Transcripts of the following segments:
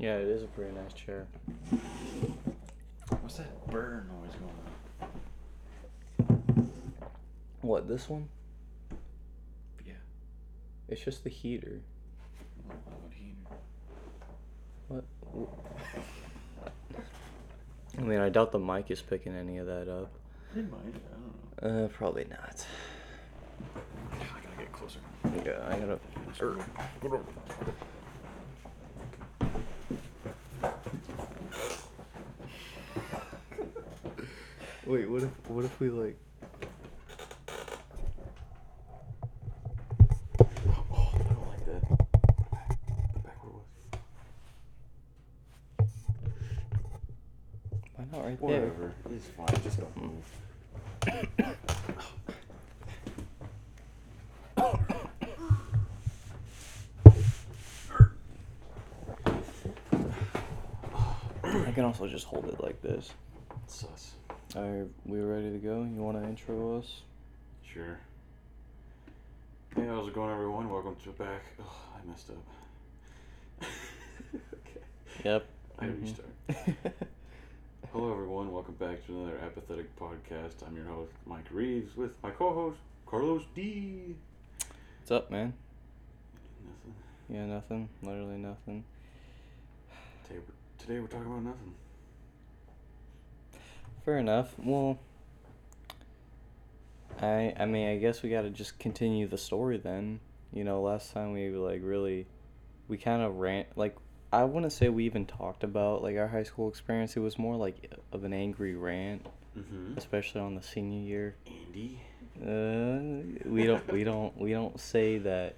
Yeah, it is a pretty nice chair. What's that burr noise going on? What, this one? Yeah. It's just the heater. Would hear. What? I mean, I doubt the mic is picking any of that up. It might. I don't know. Uh, probably not. I gotta get closer. Yeah, I gotta. Wait, what if what if we like? Oh, I don't like that. Go back where it was. Why not right there? Whatever. It's fine. Just don't move. I can also just hold it like this. Sus. Are we ready to go? You want to intro us? Sure. Hey, how's it going, everyone? Welcome to back. Oh, I messed up. okay. Yep. I Mhm. restart. Hello, everyone. Welcome back to another apathetic podcast. I'm your host, Micah Reeves, with my co-host Carlos D. What's up, man? Nothing. Yeah, nothing. Literally nothing. Today, we're, today we're talking about nothing. Fair enough. Well, I I mean, I guess we got to just continue the story then. You know, last time we like really we kind of ran like I wouldn't say we even talked about like our high school experience. It was more like of an angry rant, Mm-hmm. especially on the senior year. Andy. Uh, we don't we don't we don't say that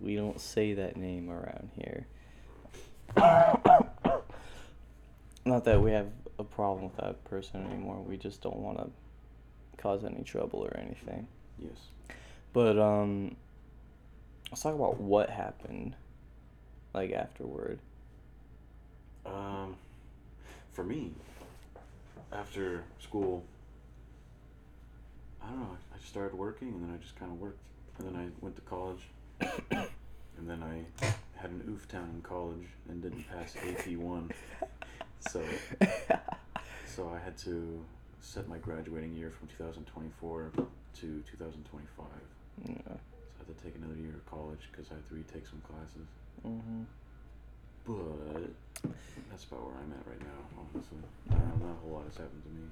we don't say that name around here. Not that we have a problem with that person anymore. We just don't want to cause any trouble or anything. Yes. But um let's talk about what happened like afterward. Um, for me, after school, I don't know. I just started working, and then I just kind of worked, and then I went to college, and then I had an oof town in college and didn't pass AP one, so so I had to set my graduating year from 2024 to 2025. yeah. So I had to take another year of college because I had to retake some classes. Mhm. But that's about where I'm at right now, honestly. Uh, not a whole lot has happened to me.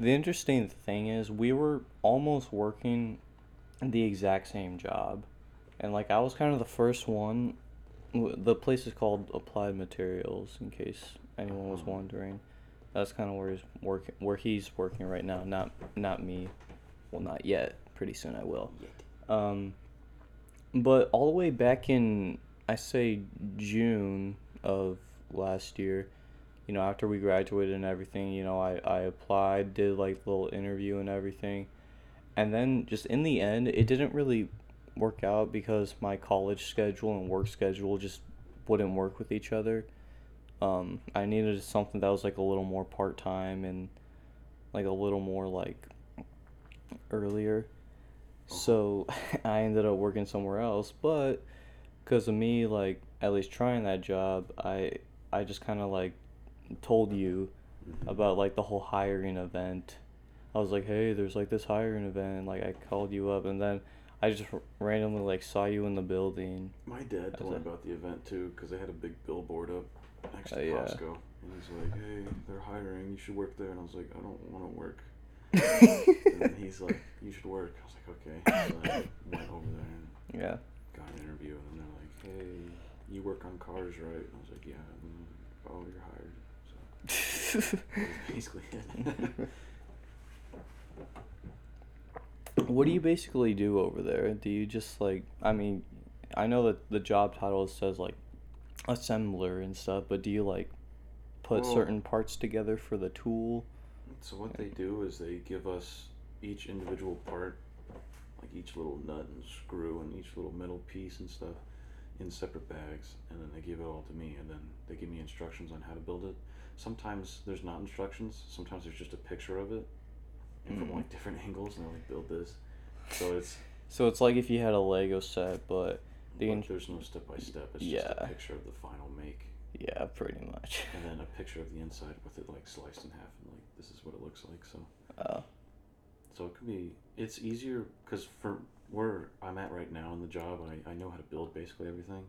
The interesting thing is, we were almost working the exact same job, and like I was kind of the first one. The place is called Applied Materials, in case anyone was Uh-huh. wondering. That's kind of where he's working, where he's working right now. Not not me. Well, not yet. Pretty soon I will. Um, but all the way back in, I say June of last year, you know, after we graduated and everything, you know, I, I applied, did like little interview and everything. And then just in the end, it didn't really work out because my college schedule and work schedule just wouldn't work with each other. Um, I needed something that was like a little more part time and like a little more like earlier. So I ended up working somewhere else, but because of me, like at least trying that job, I I just kind of like told you Mhm. about like the whole hiring event. I was like, hey, there's like this hiring event, like I called you up, and then I just r- randomly like saw you in the building. My dad told me about the event too because they had a big billboard up next uh, to Oh, yeah. Costco. And he's like, hey, they're hiring. You should work there. And I was like, I don't want to work. and he's like, you should work. I was like, okay. So I went over there and yeah. got an interview. And they're like, hey, you work on cars, right? And I was like, yeah. Like, oh, you're hired. So basically it. What do you basically do over there? Do you just like I mean, I know that the job title says like assembler and stuff, but do you like put Well- certain parts together for the tool? So what they do is they give us each individual part, like each little nut and screw and each little metal piece and stuff, in separate bags, and then they give it all to me, and then they give me instructions on how to build it. Sometimes there's not instructions. Sometimes there's just a picture of it, and from Mhm. like different angles, and they're like build this. So it's So it's like if you had a Lego set, but The in- there's no step by step. It's just a picture of the final make. Yeah, pretty much. and then a picture of the inside with it like sliced in half and like this is what it looks like. So Oh. so it could be it's easier because for where I'm at right now in the job, I I know how to build basically everything.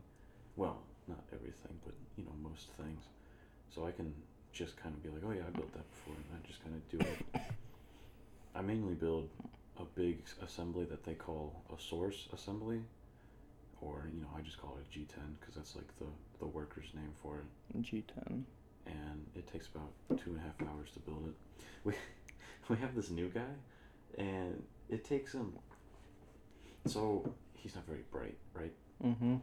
Well, not everything, but you know most things. So I can just kind of be like, oh yeah, I built that before, and I just kind of do it. I mainly build a big assembly that they call a source assembly, or you know I just call it a G10 because that's like the the worker's name for it G10. and it takes about two and a half hours to build it. We we have this new guy, and it takes him. So he's not very bright, right? Mm-hmm.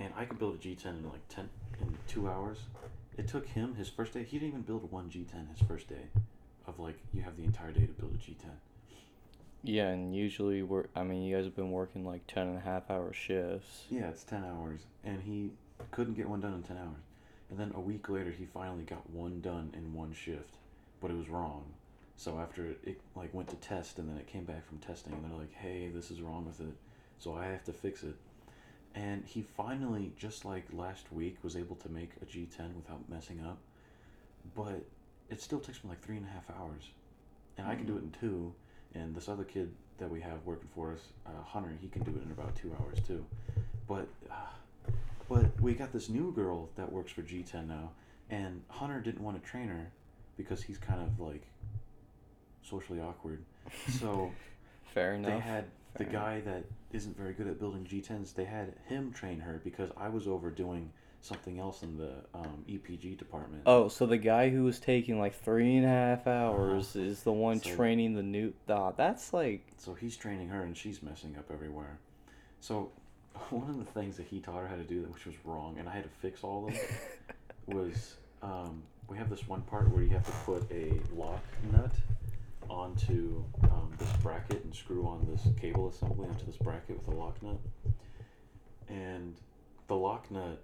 And I could build a G10 in like ten in two hours. It took him his first day. He didn't even build one G10 his first day, of like you have the entire day to build a G10. Yeah, and usually we're. I mean, you guys have been working like 10 and a half hour shifts. Yeah, it's ten hours, and he couldn't get one done in ten hours. And then a week later, he finally got one done in one shift, but it was wrong. So after it, it like went to test, and then it came back from testing, and they're like, "Hey, this is wrong with it," so I have to fix it. And he finally, just like last week, was able to make a G10 without messing up. But it still takes me like three and a half hours, and I can do it mm-hmm. in two. And this other kid that we have working for us, uh, Hunter, he can do it in about two hours too. But uh, but we got this new girl that works for G10 now, and Hunter didn't want to train her because he's kind of like socially awkward. So Fair enough. they had the guy that isn't very good at building G10s. They had him train her because I was over doing something else in the um, EPG department. Oh, so the guy who was taking like three and a half hours is the one Uh-huh. So- training the new. Ah, that's like. So he's training her, and she's messing up everywhere. So one of the things that he taught her how to do, which was wrong, and I had to fix all of them, was um, we have this one part where you have to put a lock nut onto um, this bracket and screw on this cable assembly onto this bracket with a lock nut. And the lock nut,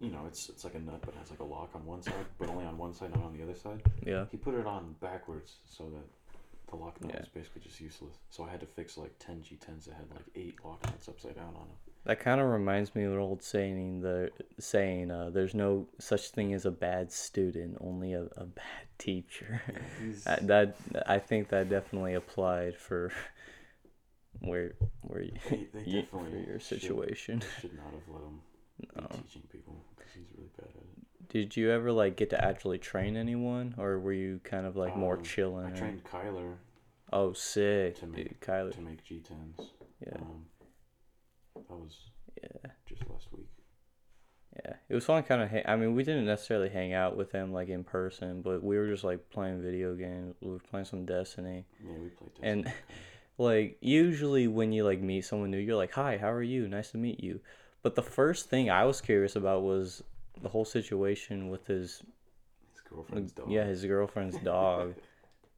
you know, it's it's like a nut, but it has like a lock on one side, but only on one side, not on the other side. Yeah. He put it on backwards so that the lock nut Yeah. was basically just useless. So I had to fix like 10 G10s that had like 8 lock nuts upside down on them. That kind of reminds me of an old saying. The saying, uh, "There's no such thing as a bad student, only a, a bad teacher." Yeah, that I think that definitely applied for where where you, They- they you- definitely for your situation. should not have let him No. be teaching people because he's really bad at it. Did you ever like get to actually train anyone, or were you kind of like more Um, chilling? I trained Kyler Oh, sick, to dude, make- Kyler. to make G10s. Yeah, Um, that was yeah, just last week. yeah. It was fun, kind of. Ha- I mean, we didn't necessarily hang out with him like in person, but we were just like playing video games. We were playing some Destiny. Yeah, we played Destiny. And- like usually when you like meet someone new you're like hi how are you nice to meet you but the first thing i was curious about was the whole situation with his his girlfriend's dog. yeah his girlfriend's dog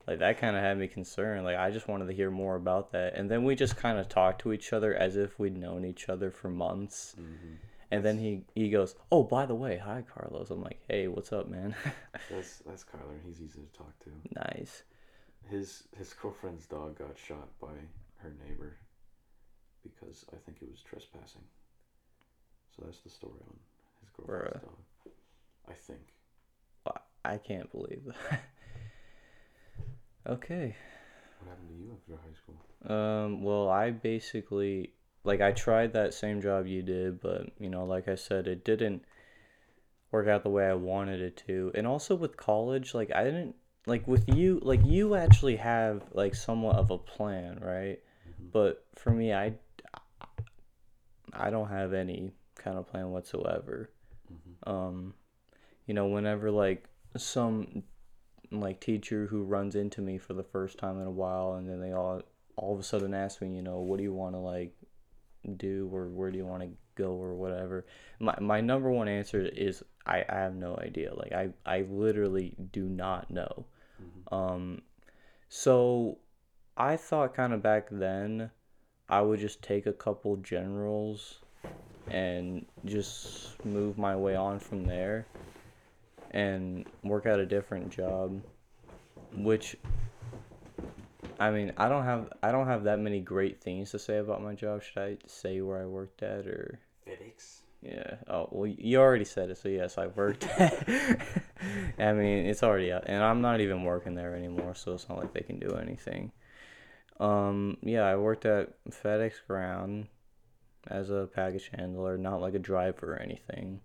like that kind of had me concerned like i just wanted to hear more about that and then we just kind of talked to each other as if we'd known each other for months hmm and then he he goes oh by the way hi carlos i'm like hey what's up man That's that's Kyler. He's easy to talk to. nice His his girlfriend's dog got shot by her neighbor because I think it was trespassing. So that's the story on his girlfriend's Bruh. dog. I think. i can't believe that okay What happened to you after high school? Um, well, I basically like I tried that same job you did, but you know, like I said, it didn't work out the way I wanted it to. And also with college, like I didn't like with you, like you actually have like somewhat of a plan, right? Mhm. But for me, I I don't have any kind of plan whatsoever. hmm Um, you know, whenever like some like teacher who runs into me for the first time in a while, and then they all all of a sudden ask me, you know, what do you want to like do, or where do you want to go, or whatever. My my number one answer is I, I have no idea. Like I I literally do not know. hmm Um, so I thought kind of back then I would just take a couple generals and just move my way on from there and work at a different job which I mean I don't have I don't have that many great things to say about my job should I say where I worked at or FedEx. Yeah. Oh well, you already said it, so yes, I worked. I mean, it's already out, and I'm not even working there anymore, so it's not like they can do anything. Um, yeah, I worked at FedEx Ground as a package handler, not like a driver or anything.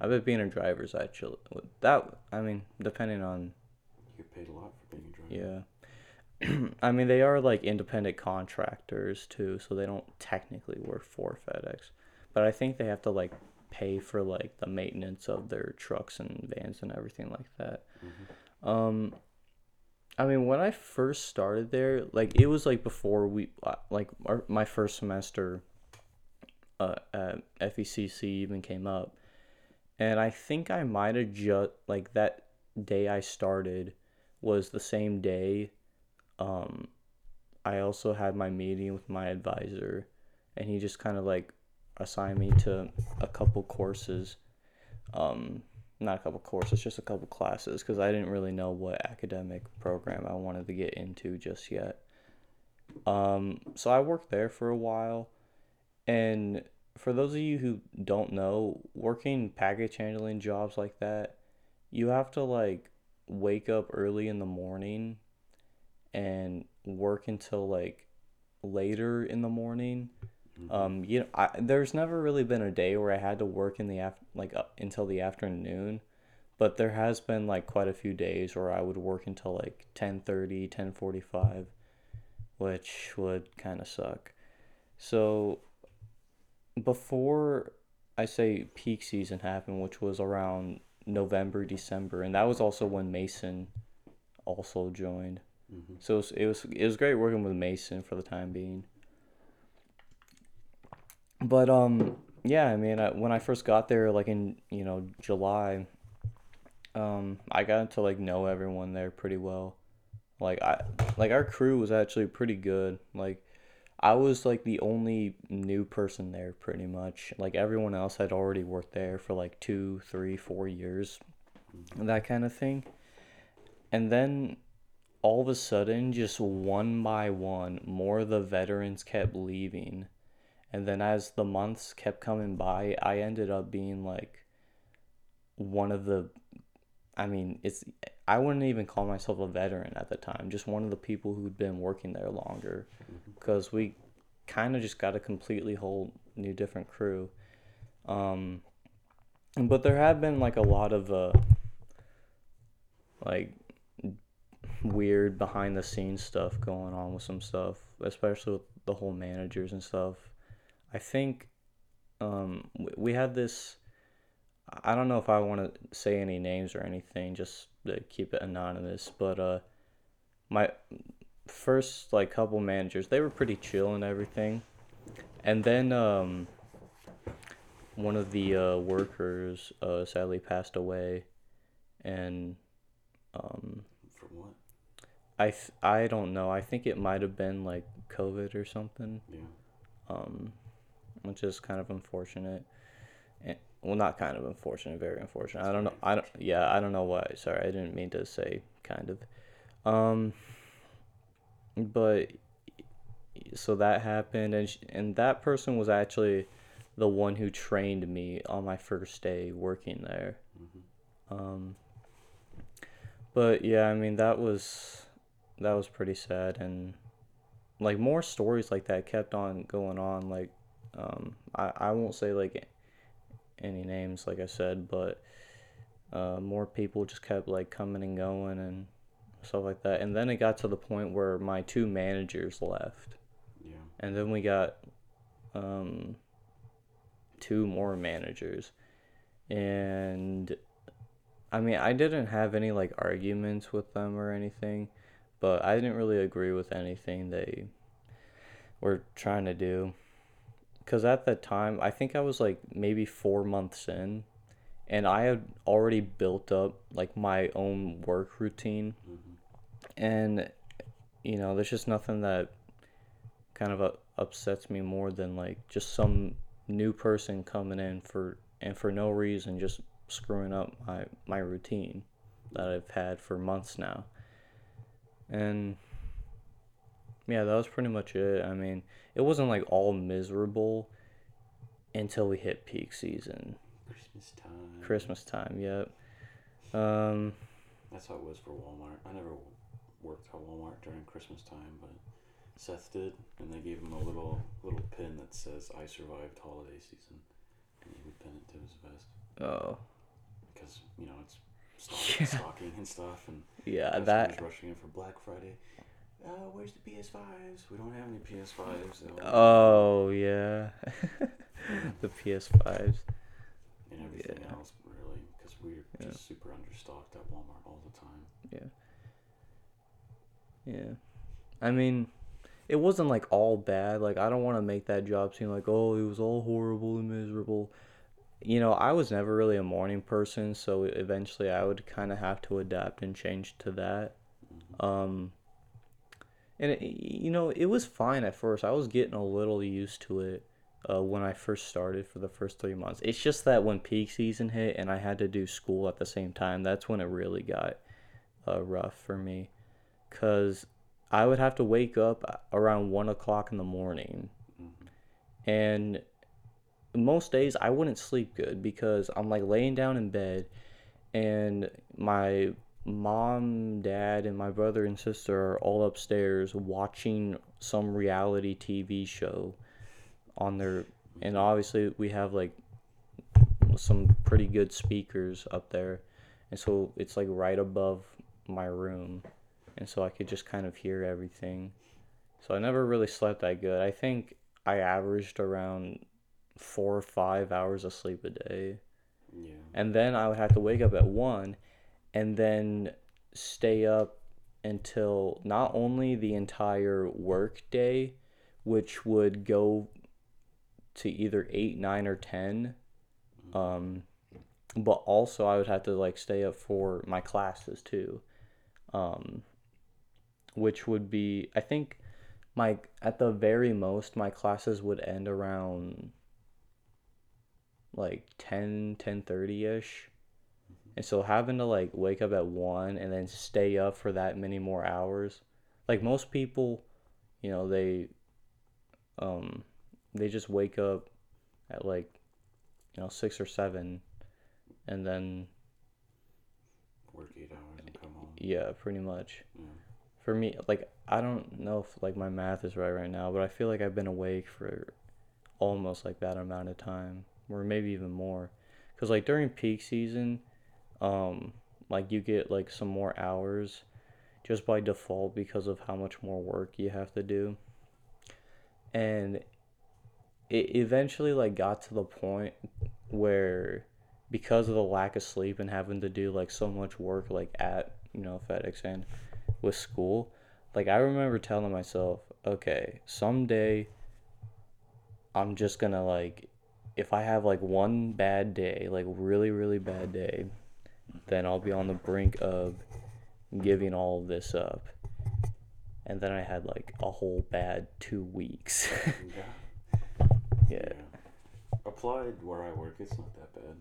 I bet being a driver is actually that. I mean, depending on You get paid a lot for being a driver. yeah. I mean, they are like independent contractors too, so they don't technically work for FedEx. But I think they have to like pay for like the maintenance of their trucks and vans and everything like that. Mhm. Um, I mean, when I first started there, like it was like before we uh, like our, my first semester uh, at FECC even came up, and I think I might have just like that day I started was the same day. Um, I also had my meeting with my advisor, and he just kind of like assigned me to a couple courses. Um, not a couple courses, just a couple classes, because I didn't really know what academic program I wanted to get into just yet. Um, so I worked there for a while, and for those of you who don't know, working package handling jobs like that, you have to like wake up early in the morning and work until like later in the morning. Mhm. Um, you know, I, there's never really been a day where I had to work in the af- like up until the afternoon, but there has been like quite a few days where I would work until like 10:30, 10:45, which would kind of suck. So before I say peak season happened, which was around November, December, and that was also when Mason also joined. Mhm. So it was, it was it was great working with Mason for the time being. But um yeah, I mean, I, when I first got there like in, you know, July, um I got to like know everyone there pretty well. Like I like our crew was actually pretty good. Like I was like the only new person there pretty much. Like everyone else had already worked there for like two, three, four years, mm-hmm. that kind of thing. And then all of a sudden, just one by one, more of the veterans kept leaving. And then as the months kept coming by, I ended up being like one of the I mean, it's I wouldn't even call myself a veteran at the time, just one of the people who'd been working there longer because we kind of just got a completely whole new different crew. Um but there have been like a lot of uh like weird behind the scenes stuff going on with some stuff, especially with the whole managers and stuff. I think um, we had this. I don't know if I want to say any names or anything, just to keep it anonymous. But uh, my first like couple managers, they were pretty chill and everything, and then um, one of the uh, workers uh, sadly passed away, and um, From what? I th- I don't know. I think it might have been like COVID or something. Yeah. Um, which is kind of unfortunate. And, well, not kind of unfortunate, very unfortunate. I don't know. I don't. Yeah, I don't know why. Sorry, I didn't mean to say kind of. Um, but so that happened, and sh- and that person was actually the one who trained me on my first day working there. Mhm. Um, but yeah, I mean that was that was pretty sad, and like more stories like that kept on going on. Like, um, I I won't say like any names, like I said, but uh, more people just kept like coming and going and stuff like that. And then it got to the point where my two managers left, Yeah. and then we got um, two more managers, and I mean, I didn't have any like arguments with them or anything, but I didn't really agree with anything they were trying to do. Because at the time, I think I was like maybe four months in, and I had already built up like my own work routine. Mhm. And, you know, there's just nothing that kind of uh, upsets me more than like just some new person coming in for and for no reason just screwing up my my routine that I've had for months now. And yeah, that was pretty much it. I mean, it wasn't like all miserable. until we hit peak season. Christmas time. Christmas time, yep. Um, That's how it was for Walmart. I never worked at Walmart during Christmas time, but Seth did, and they gave him a little little pin that says "I survived holiday season," and he would pin it to his vest oh, because you know it's stock, Yeah. stocking and stuff, and yeah, that. rushing in for Black Friday. Uh, where's the PS5s? We don't have any PS5s. They'll- Oh, yeah. the PS5s. and everything yeah. else, really, because we're Yeah. just super understocked at Walmart all the time. Yeah. Yeah. I mean, it wasn't like all bad. Like, I don't want to make that job seem like, oh, it was all horrible and miserable. You know, I was never really a morning person, so eventually I would kind of have to adapt and change to that. Mhm. Um, and it, you know, it was fine at first. I was getting a little used to it uh, when I first started for the first three months. It's just that when peak season hit and I had to do school at the same time, that's when it really got uh, rough for me. Cause I would have to wake up around one o'clock in the morning, Mhm. and most days I wouldn't sleep good because I'm like laying down in bed, and my mom, dad, and my brother and sister are all upstairs watching some reality TV show on their and obviously we have like some pretty good speakers up there. And so it's like right above my room. And so I could just kind of hear everything. So I never really slept that good. I think I averaged around four or five hours of sleep a day. Yeah. and then I would have to wake up at one and then stay up until not only the entire work day, which would go to either eight, nine, or ten, um, but also I would have to like stay up for my classes too, um, which would be I think my at the very most my classes would end around like 10 10 ish and so having to like wake up at 1 and then stay up for that many more hours like most people you know they um they just wake up at like you know 6 or 7 and then Work eight hours and come home. yeah pretty much Yeah. for me like i don't know if like my math is right right now but i feel like i've been awake for almost like that amount of time or maybe even more because like during peak season um like you get like some more hours just by default because of how much more work you have to do. And it eventually like got to the point where because of the lack of sleep and having to do like so much work like at you know FedEx and with school like I remember telling myself okay someday I'm just gonna like if I have like one bad day like really really bad day then I'll be on the brink of giving all of this up and then I had like a whole bad two weeks Yeah. yeah Applied where I work, it's not that bad.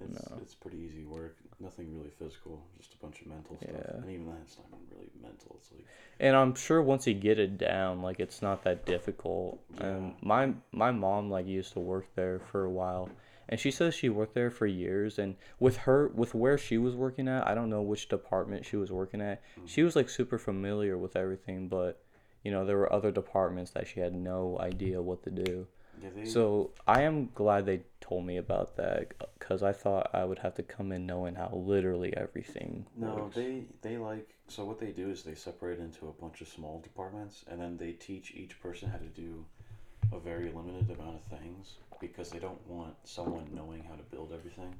It's No. it's pretty easy work. Nothing really physical, just a bunch of mental stuff. Yeah. And even that's not even really mental. It's like And I'm sure once you get it down, like it's not that difficult. And Yeah. my my mom like used to work there for a while, and she says she worked there for years. And with her, with where she was working at, I don't know which department she was working at. She mm. was like super familiar with everything, but you know there were other departments that she had no idea what to do. So I am glad they told me about that uh, because I thought I would have to come in knowing how literally everything No, works. they they like so what they do is they separate into a bunch of small departments and then they teach each person how to do a very limited amount of things because they don't want someone knowing how to build everything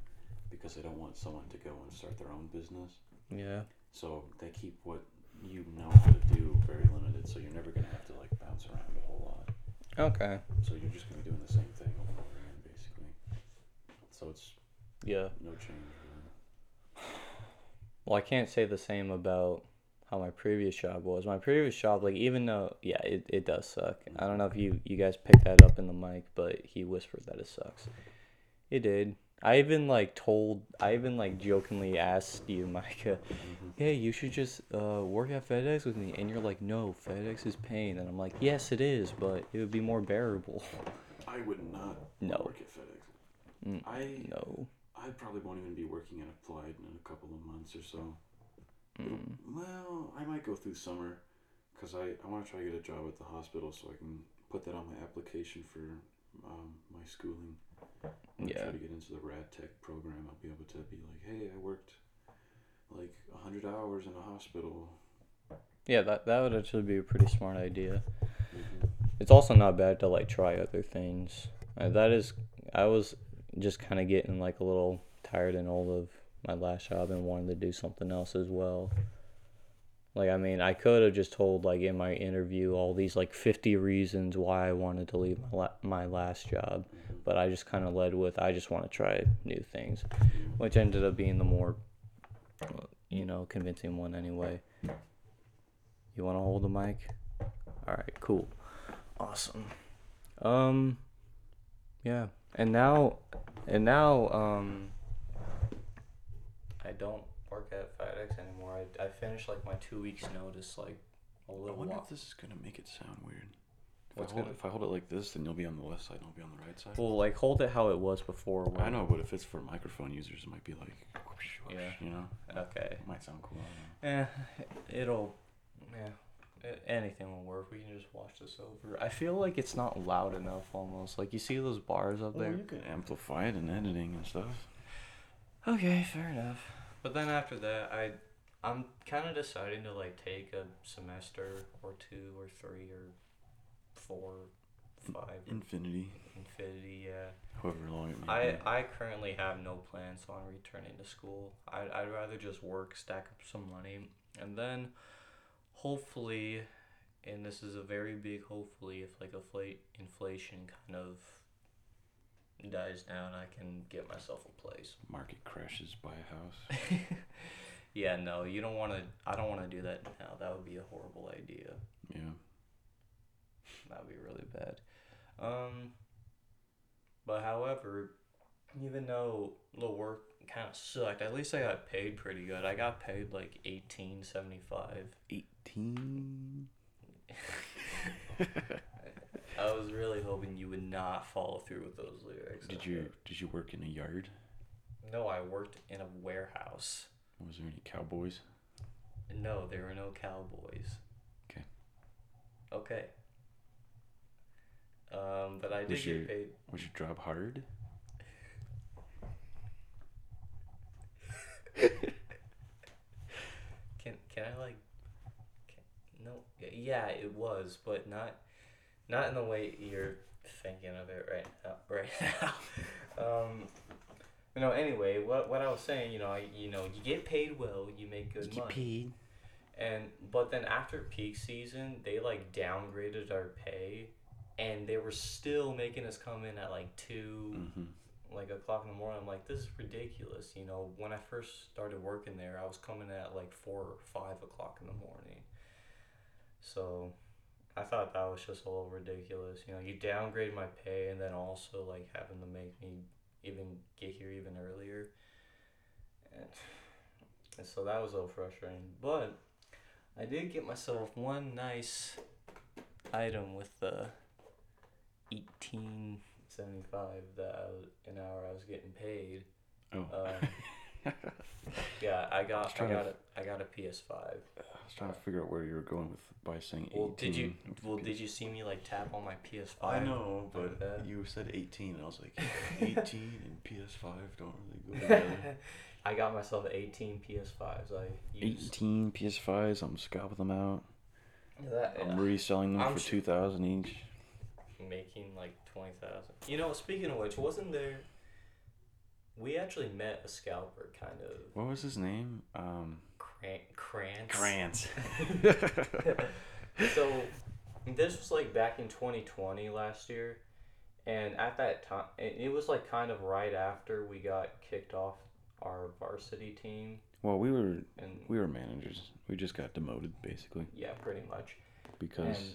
because they don't want someone to go and start their own business. yeah. So they keep what you know how to do very limited so you're never gonna have to like bounce around a whole lot. Okay. So you're just gonna be doing the same thing over and over again basically. So it's Yeah. no change really. Well, I can't say the same about how my previous job was. My previous job, like even though, yeah, it, it does suck. I don't know if you you guys picked that up in the mic, but he whispered that it sucks. It did. I even like told. I even like jokingly asked you, Micah, hey, you should just uh, work at FedEx with me, and you're like, no, FedEx is pain, and I'm like, yes, it is, but it would be more bearable. I would not No. work at FedEx. Mm, I No. I probably won't even be working at Applied in a couple of months or so. Mm. Well, I might go through summer because I, I want to try to get a job at the hospital so I can put that on my application for um, my schooling. When I Yeah. try to get into the rad tech program, I'll be able to be like, hey, I worked like a hundred hours in a hospital. Yeah, that that would actually be a pretty smart idea. Mhm. It's also not bad to like try other things. Uh, that is, I was just kind of getting like a little tired and old of my last job and wanted to do something else as well. Like, I mean, I could have just told like in my interview all these like 50 reasons why I wanted to leave my la- my last job, but I just kind of led with I just want to try new things, which ended up being the more, you know, convincing one anyway. You want to hold the mic? All right, cool. Awesome. Um yeah. And now and now um I don't work at FedEx anymore. I I finished like my 2 weeks notice like a little I wonder while. if this is gonna make it sound weird. If What's I, hold, gonna- if I hold it like this, then you'll be on the left side and I'll be on the right side. Well, like hold it how it was before. I know, but if it's for microphone users, it might be like, whoosh, whoosh, Yeah. you know, Okay. it might sound cool. I don't know. Eh, it'll yeah. Anything will work. We can just watch this over. I feel like it's not loud enough almost. Like you see those bars up Well, there? you can amplify it in editing and stuff. Okay, fair enough. But then after that, I, I'm kind of deciding to like take a semester or two or three or four, five, Infinity, infinity. Yeah. however long it may I be. I currently have no plans on returning to school. I'd I'd rather just work, stack up some money, and then, hopefully, and this is a very big hopefully, if like inflate inflation kind of dies down, I can get myself a place. Market crashes, buy a house. yeah, no, you don't want to. I don't want to do that now. That would be a horrible idea. Yeah. That would be really bad. Um, but however, even though the work kind of sucked, at least I got paid pretty good. I got paid like eighteen seventy five. 18. I was really hoping you would not follow through with those lyrics. Did you did you work in a yard? No, I worked in a warehouse. Was there any cowboys? No, there were no cowboys. Okay. Okay. Um, but I did Was get your- paid. Was your job hard? Can can I like? Can, no, yeah, it was, but not, not in the way you're thinking of it right now. Right now. um, you know. Anyway, what what I was saying, you know, I, you know, you get paid well, you make good money, paid. and but then after peak season, they like downgraded our pay, and they were still making us come in at like two Mm-hmm. like o'clock in the morning. I'm like, this is ridiculous. You know, when I first started working there, I was coming at like four or five o'clock in the morning. So, I thought that was just a little ridiculous. You know, you downgrade my pay and then also like having to make me even get here even earlier. And, and so that was a little frustrating. But I did get myself one nice item with the eighteen seventy five that I was, an hour I was getting paid. Oh. Um, yeah, I got I to got a I got a PS Five. I was trying to figure out where you were going with by saying 18. Well, did you well did you see me like tap on my PS5? I know, but like you said 18, and I was like, 18 and PS5 don't really go together. I got myself eighteen PS Fives. I used 18 PS5s, I'm scalping them out. that. I'm reselling them I'm for sh- 2000 each. making like twenty thousand. You know, speaking of which, wasn't there? We actually met a scalper, kind of What was his name? Um, cran- Krantz. Grant. so this was like back in 2020 last year and at that time it it was like kind of right after we got kicked off our varsity team well, we were and we were managers. We just got demoted basically yeah pretty much because And-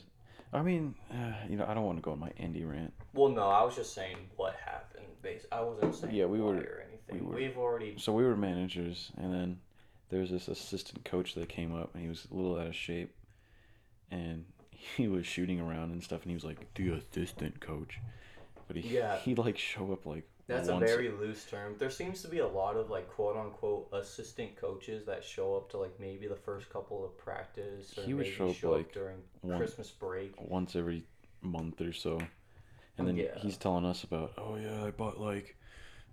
I mean, uh, you know, I don't want to go on my Andy rant. well no i was just saying what happened i wasn't saying Yeah, we were- or anything we were- we've already So we were managers, and then there was this assistant coach that came up, and he was a little out of shape, and he was shooting around and stuff, and he was like the assistant coach, but he Yeah. he like show up like That's a very loose term. There seems to be a lot of like quote unquote assistant coaches that show up to like maybe the first couple of practice or He would maybe show up, show up like, during one- Christmas break. once every month or so. And then Yeah. he's telling us about, oh yeah, I bought like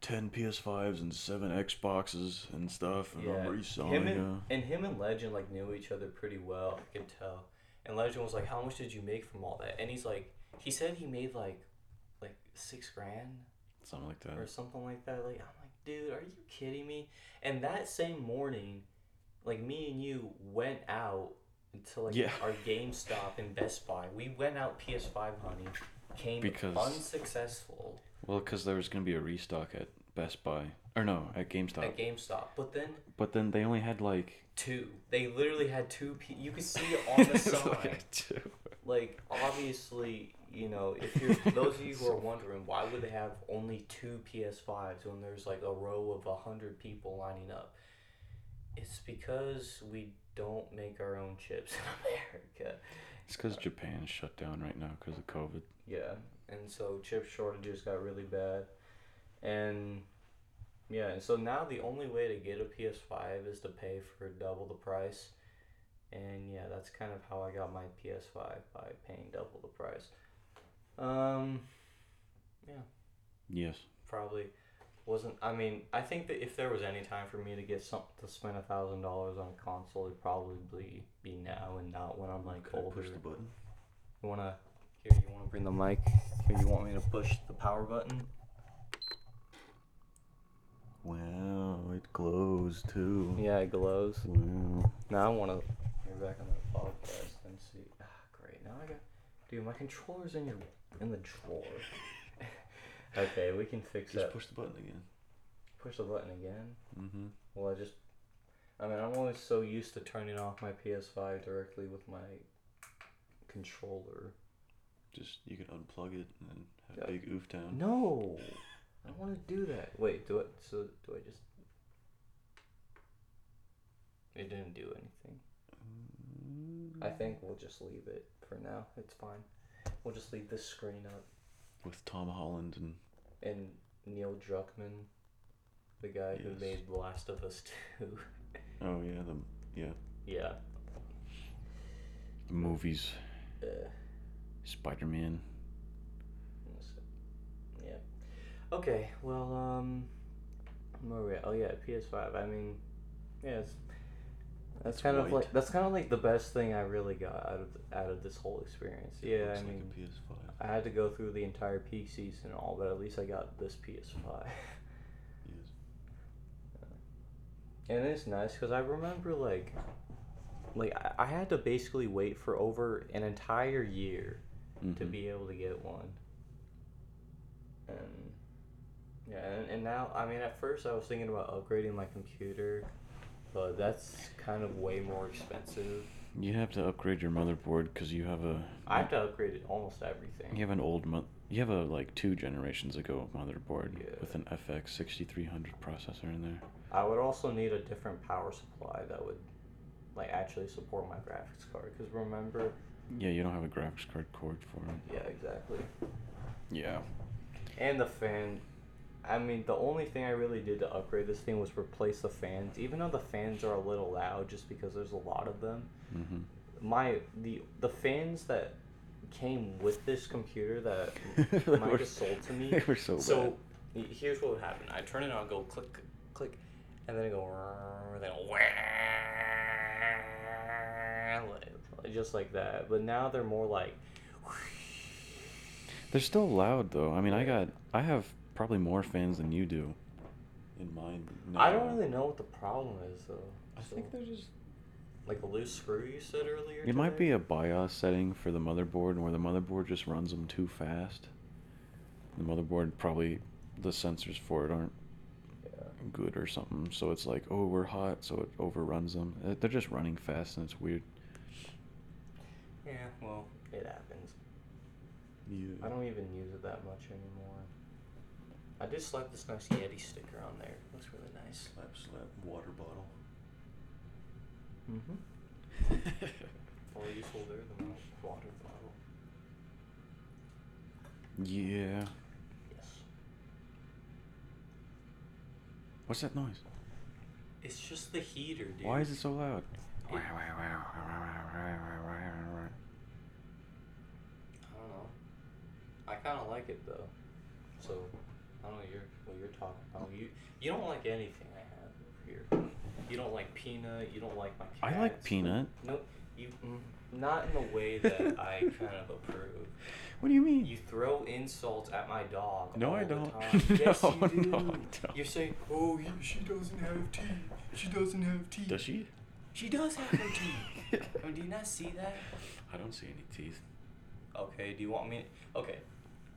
10 PS5s and 7 Xboxes and stuff, and Yeah, I'm reselling him and, it. and him and Legend like knew each other pretty well. I could tell. And Legend was like, "How much did you make from all that?" And he's like, he said he made like, like six grand Something like that. or something like that. Like I'm like, dude, are you kidding me? And that same morning, like me and you went out to like Yeah. our GameStop and Best Buy. We went out PS5 hunting, came Because- unsuccessful Well, because there was going to be a restock at Best Buy. Or no, at GameStop. at GameStop. But then but then they only had like. two, they literally had two. P- you could see it on the side. two. like obviously you know if you're those of you who are wondering why would they have only two ps5s when there's like a row of a hundred people lining up? It's because we don't make our own chips in america. It's because Japan shut down right now because of COVID. yeah and so chip shortages got really bad. And yeah and so now the only way to get a ps5 is to pay for double the price. And yeah that's kind of how i got my ps5 by paying double the price um yeah. Yes. probably wasn't i mean i think that if there was any time for me to get some to spend a thousand dollars on a console it'd probably be now and not when i'm like older Push the button? you wanna here you wanna bring the mic here you want me to push the power button Wow, it glows too. yeah it glows Wow. now i want to you're back on the podcast and see ah great now i got dude my controller's in your in the drawer okay we can fix it. Just that push the button again. push the button again Mm-hmm. Well, I just, I mean, I'm always so used to turning off my PS5 directly with my controller. Just you can unplug it and then have Yeah. big oof town. No, I don't want to do that. Wait, do it. So do I just? It didn't do anything. I think we'll just leave it for now. It's fine. We'll just leave this screen up. With Tom Holland and And Neil Druckmann, the guy who Yes. made The Last of Us 2. oh yeah, the yeah yeah. the movies, Uh, Spider Man. Yeah. Okay. Well, um, where were we at? Oh yeah, PS5. I mean, yeah, it's, that's kind of like that's kind of like the best thing I really got out of out of this whole experience. Yeah, I Looks mean, a PS5. I had to go through the entire peak season and all, but at least I got this PS5. Yes. and it's nice because I remember like, like I, I had to basically wait for over an entire year to Mhm. be able to get one. And yeah, and, and now I mean at first I was thinking about upgrading my computer, but that's kind of way more expensive. You have to upgrade your motherboard because you have a I have to upgrade it almost everything. you have an old mo- you have a like two generations ago motherboard Yeah. with an FX sixty three hundred processor in there. I would also need a different power supply that would like actually support my graphics card because remember Yeah, you don't have a graphics card cord for it. yeah exactly Yeah. and the fan i mean the only thing i really did to upgrade this thing was replace the fans even though the fans are a little loud just because there's a lot of them Mm-hmm. my the the fans that came with this computer that Mike were- sold to me. They were so, So y- here's what would happen. I turn it on, go click, click, and then I go, then just like that. But now they're more like. They're still loud though. I mean, I got I have probably more fans than you do. In mine. I don't really know what the problem is though. I So, think they're just. like a loose screw you said earlier. It might be today? a BIOS setting for the motherboard where the motherboard just runs them too fast. The motherboard probably the sensors for it aren't Yeah. good or something. So it's like, oh, we're hot, so it overruns them. Uh, They're just running fast and it's weird. Yeah. Well, it happens. Yeah. I don't even use it that much anymore. I did slap this nice Yeti sticker on there. Looks really nice. Slap, slap, water bottle. Mm-hmm. All useful there, the water bottle. Yeah. Yes. What's that noise? It's just the heater, dude. Why is it so loud? It, I don't know. I kind of like it though. So I don't know you're, what you're talking about. You you don't like anything I have over here. You don't like peanut. You don't like my. I like peanut. No, you mm, not in the way that I kind of approve. What do you mean? You throw insults at my dog. No, I don't. time. yes, No, you do. no, I don't. You say, "Oh, he, she doesn't have teeth. She doesn't have teeth." Does she? She does have her teeth. oh, do you not see that? I don't see any teeth. Okay. Do you want me? Okay.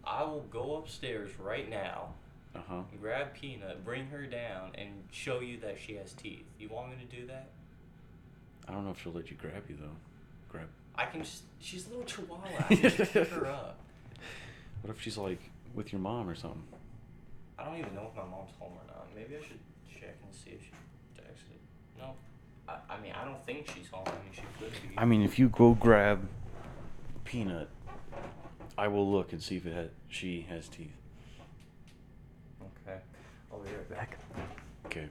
I will go upstairs right now, Uh huh. grab Peanut, bring her down, and show you that she has teeth. You want me to do that? I don't know if she'll let you grab you though. Grab. I can just. She's a little chihuahua. I can just pick her up. What if she's like with your mom or something? I don't even know if my mom's home or not. Maybe I should check and see if she texted. No. I, I mean, I don't think she's home. I mean, she could be. I mean, if you go grab peanut, I will look and see if it has, she has teeth. Okay. I'll be right back. Okay.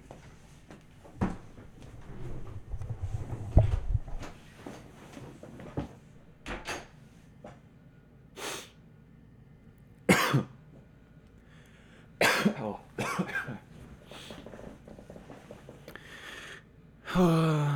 oh.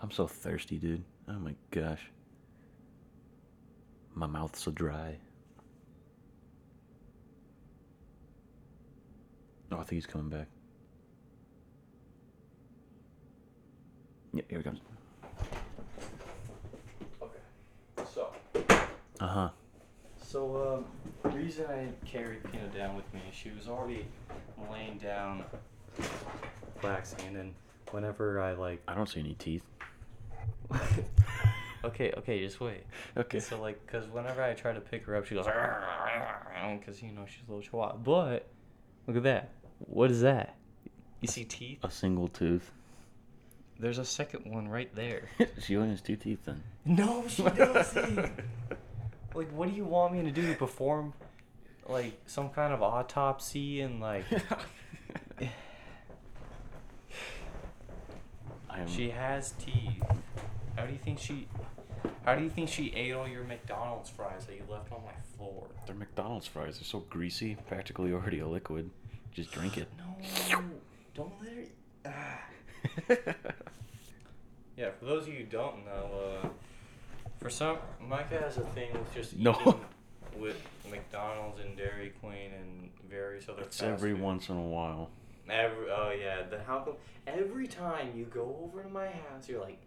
I'm so thirsty, dude. Oh my gosh. My mouth's so dry. Oh, I think he's coming back. Yeah, here he comes. Okay. So. Uh huh. So, um, the reason I carried Pina down with me, she was already laying down, relaxing, and then whenever I like. I don't see any teeth. okay, okay, just wait. Okay. So like, cause whenever I try to pick her up, she goes, cause you know she's a little chihuahua. But look at that. What is that? You see teeth? A single tooth. There's a second one right there. she only has two teeth then. No, she doesn't. like, what do you want me to do? Perform like some kind of autopsy and like I am. she has teeth. How do you think she? How do you think she ate all your McDonald's fries that you left on my floor? They're McDonald's fries. They're so greasy, practically already a liquid. Just drink it. No, don't let her. Ah. Yeah, for those of you who don't know, uh, for some, Micah has a thing with just No. eating with McDonald's and Dairy Queen and various other. It's every food. once in a while. Every oh yeah, then how come every time you go over to my house, you're like,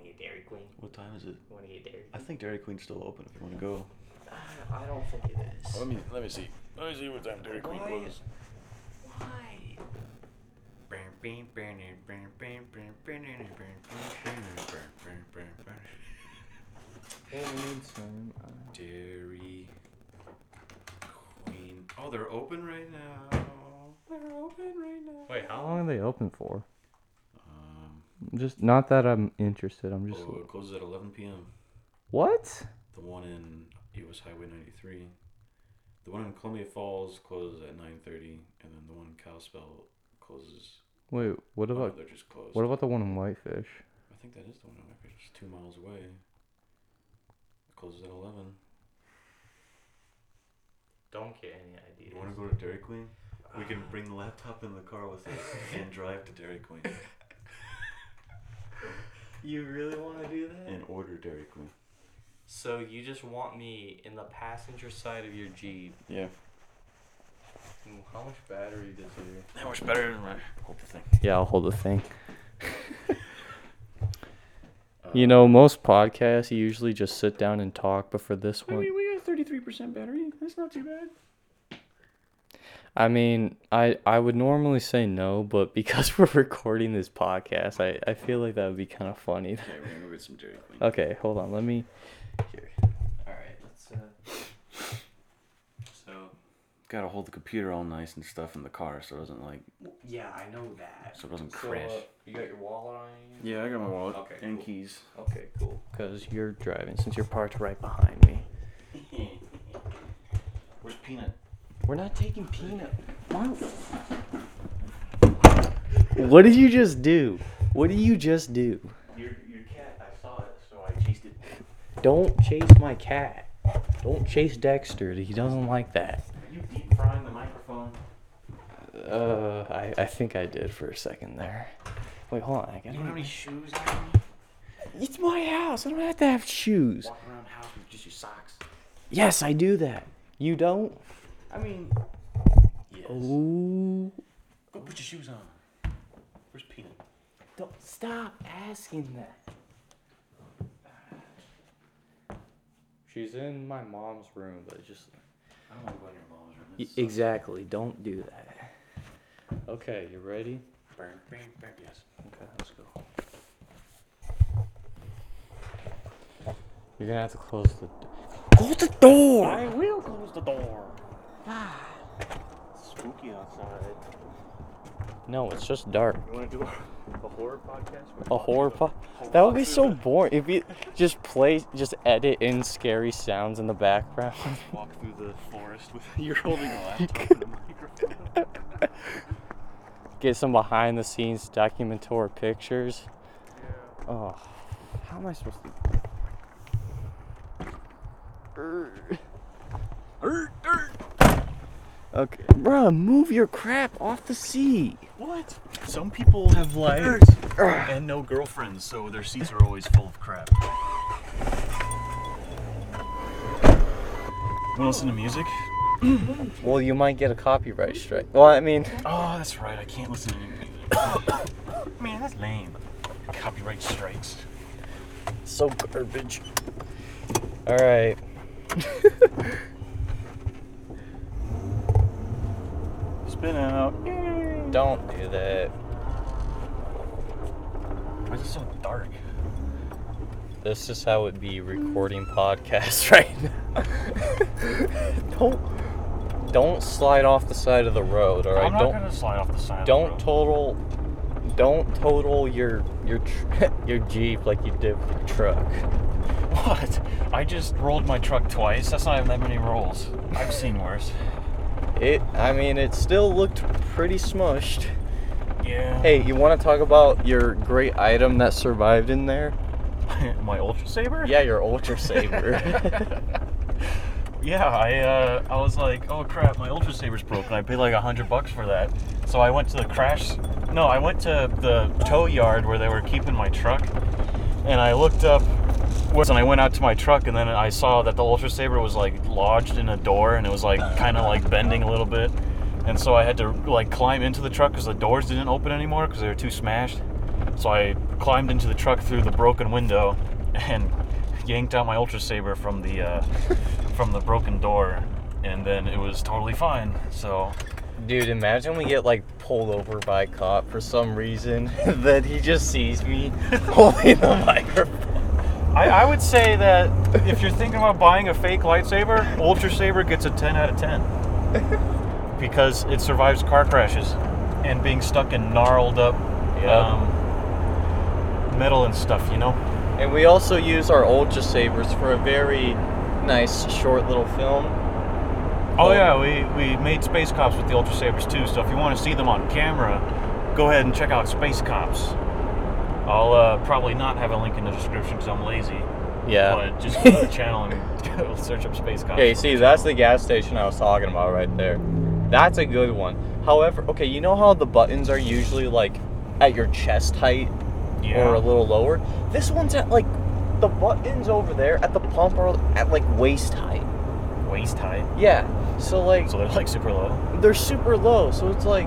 want to get Dairy Queen? What time is it? You want to get Dairy I think Dairy Queen's still open if you want to go. I, I don't think it is. Let me let me see. Let me see what time Dairy Queen Why? closes. Why? Dairy Queen. Oh, they're open right now. They're open right now. Wait, how long are they open for? Just not that I'm interested. I'm just oh, it closes at 11 p.m. what? The one in U.S. Highway 93. The one in Columbia Falls closes at 9:30, and then the one in Kalispell closes. Wait, what oh, about they're just closed. what about the one in Whitefish? I think that is the one in Whitefish. It's two miles away. It closes at 11. Don't get any ideas. You want to go to Dairy Queen? We can uh. bring the laptop in the car with us and drive to Dairy Queen. You really want to do that? and order Dairy Queen. So you just want me in the passenger side of your Jeep. Yeah. Ooh, How much battery does it? Have? That much better than my hold the thing. Yeah, I'll hold the thing. You know, most podcasts you usually just sit down and talk, but for this I one, mean, we got thirty three percent battery. That's not too bad. I mean, I I would normally say no, but because we're recording this podcast, I I feel like that would be kind of funny. Okay, we're gonna go get some Dairy Queen. Okay, hold on. Let me. Here. All right. Let's. Uh... So. Gotta hold the computer all nice and stuff in the car so it doesn't like Yeah, I know that. so it doesn't So, crash. uh, you got your wallet on you? Yeah, I got my wallet Okay, and cool. keys. Okay, cool. Because you're driving, since you're parked right behind me. Where's Peanut? We're not taking peanut. What did you just do? What did you just do? Your your cat. I saw it, so I chased it. Don't chase my cat. Don't chase Dexter. He doesn't like that. Are you deep frying the microphone? Uh, I, I think I did for a second there. Wait, hold on. I You don't have gotta. any shoes on? It's my house. I don't have to have shoes. Walk around the house with just your socks. Yes, I do that. You don't? I mean, yes. Ooh. Go put your shoes on. Where's Peanut? Don't stop asking that. She's in my mom's room, but just I don't want to go in your mom's room. Y- That sucks. exactly. Don't do that. Okay, you ready? Burn, burn, burn. Yes. Okay, let's go. You're gonna have to close the. Close the door. I will close the door. Spooky outside. No, it's just dark. You want to do a, a horror podcast? A horror po- That would be so boring if you just play, just edit in scary sounds in the background. Walk through the forest with you're holding a laptop and a microphone. Get some behind the scenes documentary pictures. Yeah. Oh, how am I supposed to? Okay, bruh, move your crap off the seat. What? Some people have lives and no girlfriends, so their seats are always full of crap. Want to listen to music? Well, you might get a copyright strike. Well, I mean, Oh, that's right. I can't listen to music. Man, that's lame. Copyright strikes. so garbage. All right. Spin out. Don't do that. Why is it so dark? This is how it would be recording podcasts right now. don't don't slide off the side of the road, all right? I'm not don't gonna slide off the side. don't of the road. total don't total your your tr- your Jeep like you did with your truck. What? I just rolled my truck twice. That's not even that many rolls. I've seen worse. It I mean it still looked pretty smushed. Yeah. Hey, you want to talk about your great item that survived in there? my Ultra Saber? Yeah, your Ultra Saber. Yeah, I uh, I was like, oh crap, my Ultra Saber's broken. I paid like a hundred bucks for that. So I went to the crash. No, I went to the tow yard where they were keeping my truck, and I looked up. And I went out to my truck, and then I saw that the Ultra Saber was like lodged in a door, and it was like kind of like bending a little bit. And so I had to like climb into the truck because the doors didn't open anymore because they were too smashed. So I climbed into the truck through the broken window and yanked out my Ultra Saber from the uh, from the broken door, and then it was totally fine. So Dude, imagine we get like pulled over by a cop for some reason that he just sees me holding the microphone. I, I would say that if you're thinking about buying a fake lightsaber, Ultra Saber gets a 10 out of 10 because it survives car crashes and being stuck in gnarled up Yeah. um, metal and stuff. You know. And we also use our Ultra Sabers for a very nice short little film. Oh yeah, we, we made Space Cops with the Ultra Sabers too. So if you want to see them on camera, go ahead and check out Space Cops. I'll uh, probably not have a link in the description because I'm lazy. Yeah. But just go to the channel and go search up Space Cops. Okay, see, that's the gas station I was talking about right there. That's a good one. However, okay, you know how the buttons are usually like at your chest height or a little lower. This one's at like the buttons over there at the pump are at like waist height. Waist height. Yeah. So like So they're like super low. they're super low. So it's like,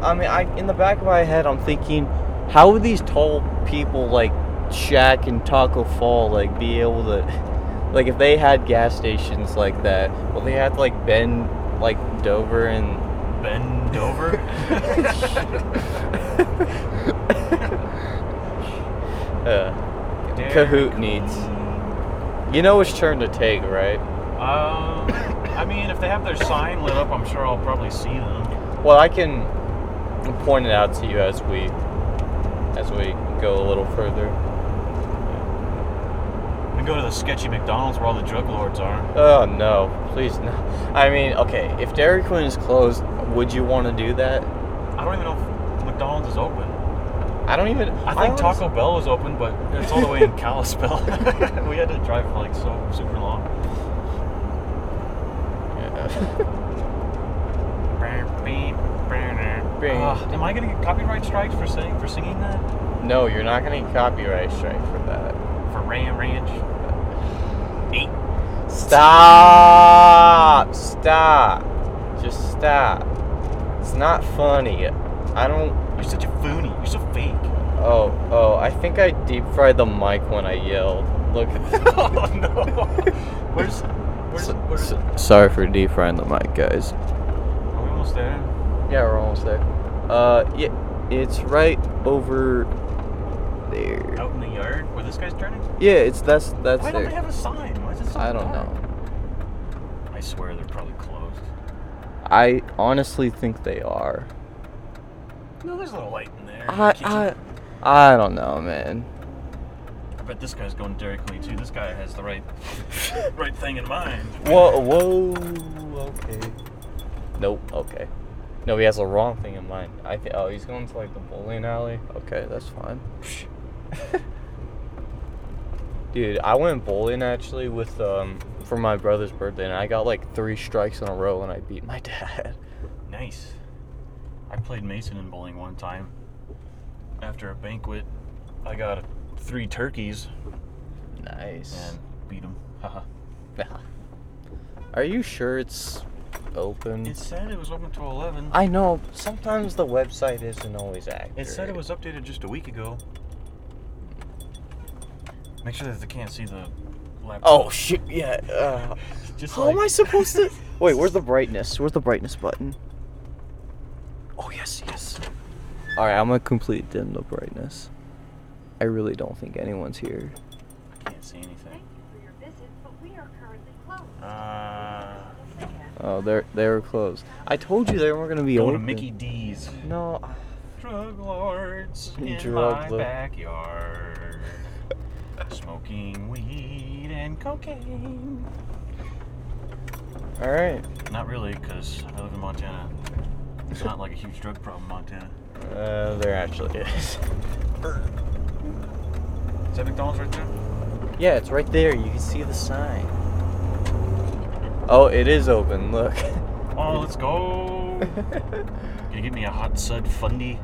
I mean, I in the back of my head, I'm thinking, how would these tall people like Shaq and Tacko Fall like be able to, like, if they had gas stations like that, well, they had to like bend like Dover and. Bend over. uh, Kahoot needs. You know which turn to take, right? Um, I mean, if they have their sign lit up, I'm sure I'll probably see them. Well, I can point it out to you as we as we go a little further. We go to the sketchy McDonald's where all the drug lords are. Oh no, please no. I mean, okay, if Dairy Queen is closed, would you want to do that? I don't even know if McDonald's is open. I don't even. I think wanna Taco Bell was open, but it's all the way in Kalispell. we had to drive for like so super long. s- Yeah. Ah, am I gonna get copyright strikes for saying for singing that? no, you're not gonna get copyright strike for that. For Ram Ranch? Eight. Stop! Stop! Just stop. It's not funny. I don't. You're such a foony. You're so fake. Oh, oh, I think I deep fried the mic when I yelled. Look. oh no. Where's where's where's s- sorry for deep frying the mic, guys. Are we almost there? Yeah, we're almost there. Uh, yeah, it's right over there. Out in the yard where this guy's turning? Yeah, it's that's that's Why don't they have a sign? Why is it so I don't dark? know. I swear they're probably closed. I honestly think they are. No, there's a little light in there. I I I don't know, man. I bet this guy's going Dairy Queen too. This guy has the right right thing in mind. Whoa, whoa, okay. Nope, okay. No, he has the wrong thing in mind. I think. Oh, he's going to like the bowling alley. Okay, that's fine. Dude, I went bowling actually with um for my brother's birthday, and I got like three strikes in a row, and I beat my dad. Nice. I played Mason in bowling one time. After a banquet, I got three turkeys Nice. and beat them. Haha. Are you sure it's open? It said it was open till 11. I know. Sometimes the website isn't always accurate. It said it was updated just a week ago. Make sure that they can't see the laptop. Oh shit! Yeah. Uh, just how like, am I supposed to? Wait, where's the brightness? Where's the brightness button? Oh yes, yes. All right, I'm gonna completely dim the brightness. I really don't think anyone's here. I can't see anything. Thank you for your visit, but we are currently closed. Uh, Oh, they're they were closed. I told you they weren't gonna be going to. Mickey D's. No. Drug lords in Drug my lord. backyard, smoking weed and cocaine. All right. Not really, because I live in Montana. It's not like a huge drug problem in Montana. Uh, there actually is. Is that McDonald's right there? Yeah, it's right there. You can see the sign. Oh, it is open. Look. Oh, let's go. Can you get me a hot sud fundy?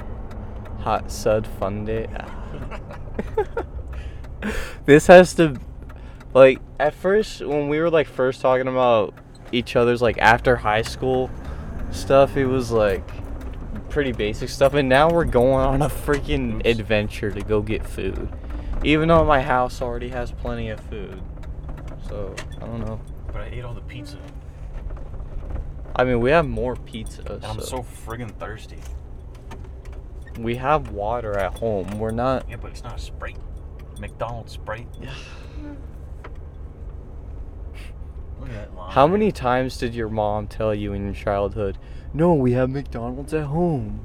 Hot Sud fundy. This has to, like, at first when we were like first talking about each other's like after high school stuff, it was like pretty basic stuff, and now we're going on a freaking Oops. adventure to go get food, even though my house already has plenty of food. So I don't know. But I ate all the pizza. I mean, we have more pizza. And I'm so so friggin' thirsty. we have water at home. We're not. Yeah, but it's not a Sprite. McDonald's Sprite. Yeah. Look at that line. How many times did your mom tell you in your childhood, no, we have McDonald's at home?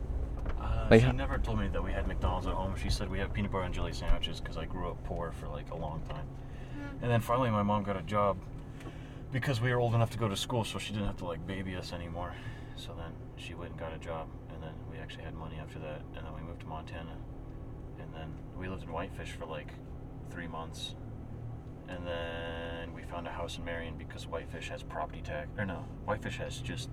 Uh, Like she never told me that we had McDonald's at home. She said we have peanut butter and jelly sandwiches because I grew up poor for like a long time. And then finally, my mom got a job because we were old enough to go to school, so she didn't have to like baby us anymore. So then she went and got a job, and then we actually had money after that, and then we moved to Montana, and then we lived in Whitefish for like three months, and then we found a house in Marion because Whitefish has property tax, or no, Whitefish has just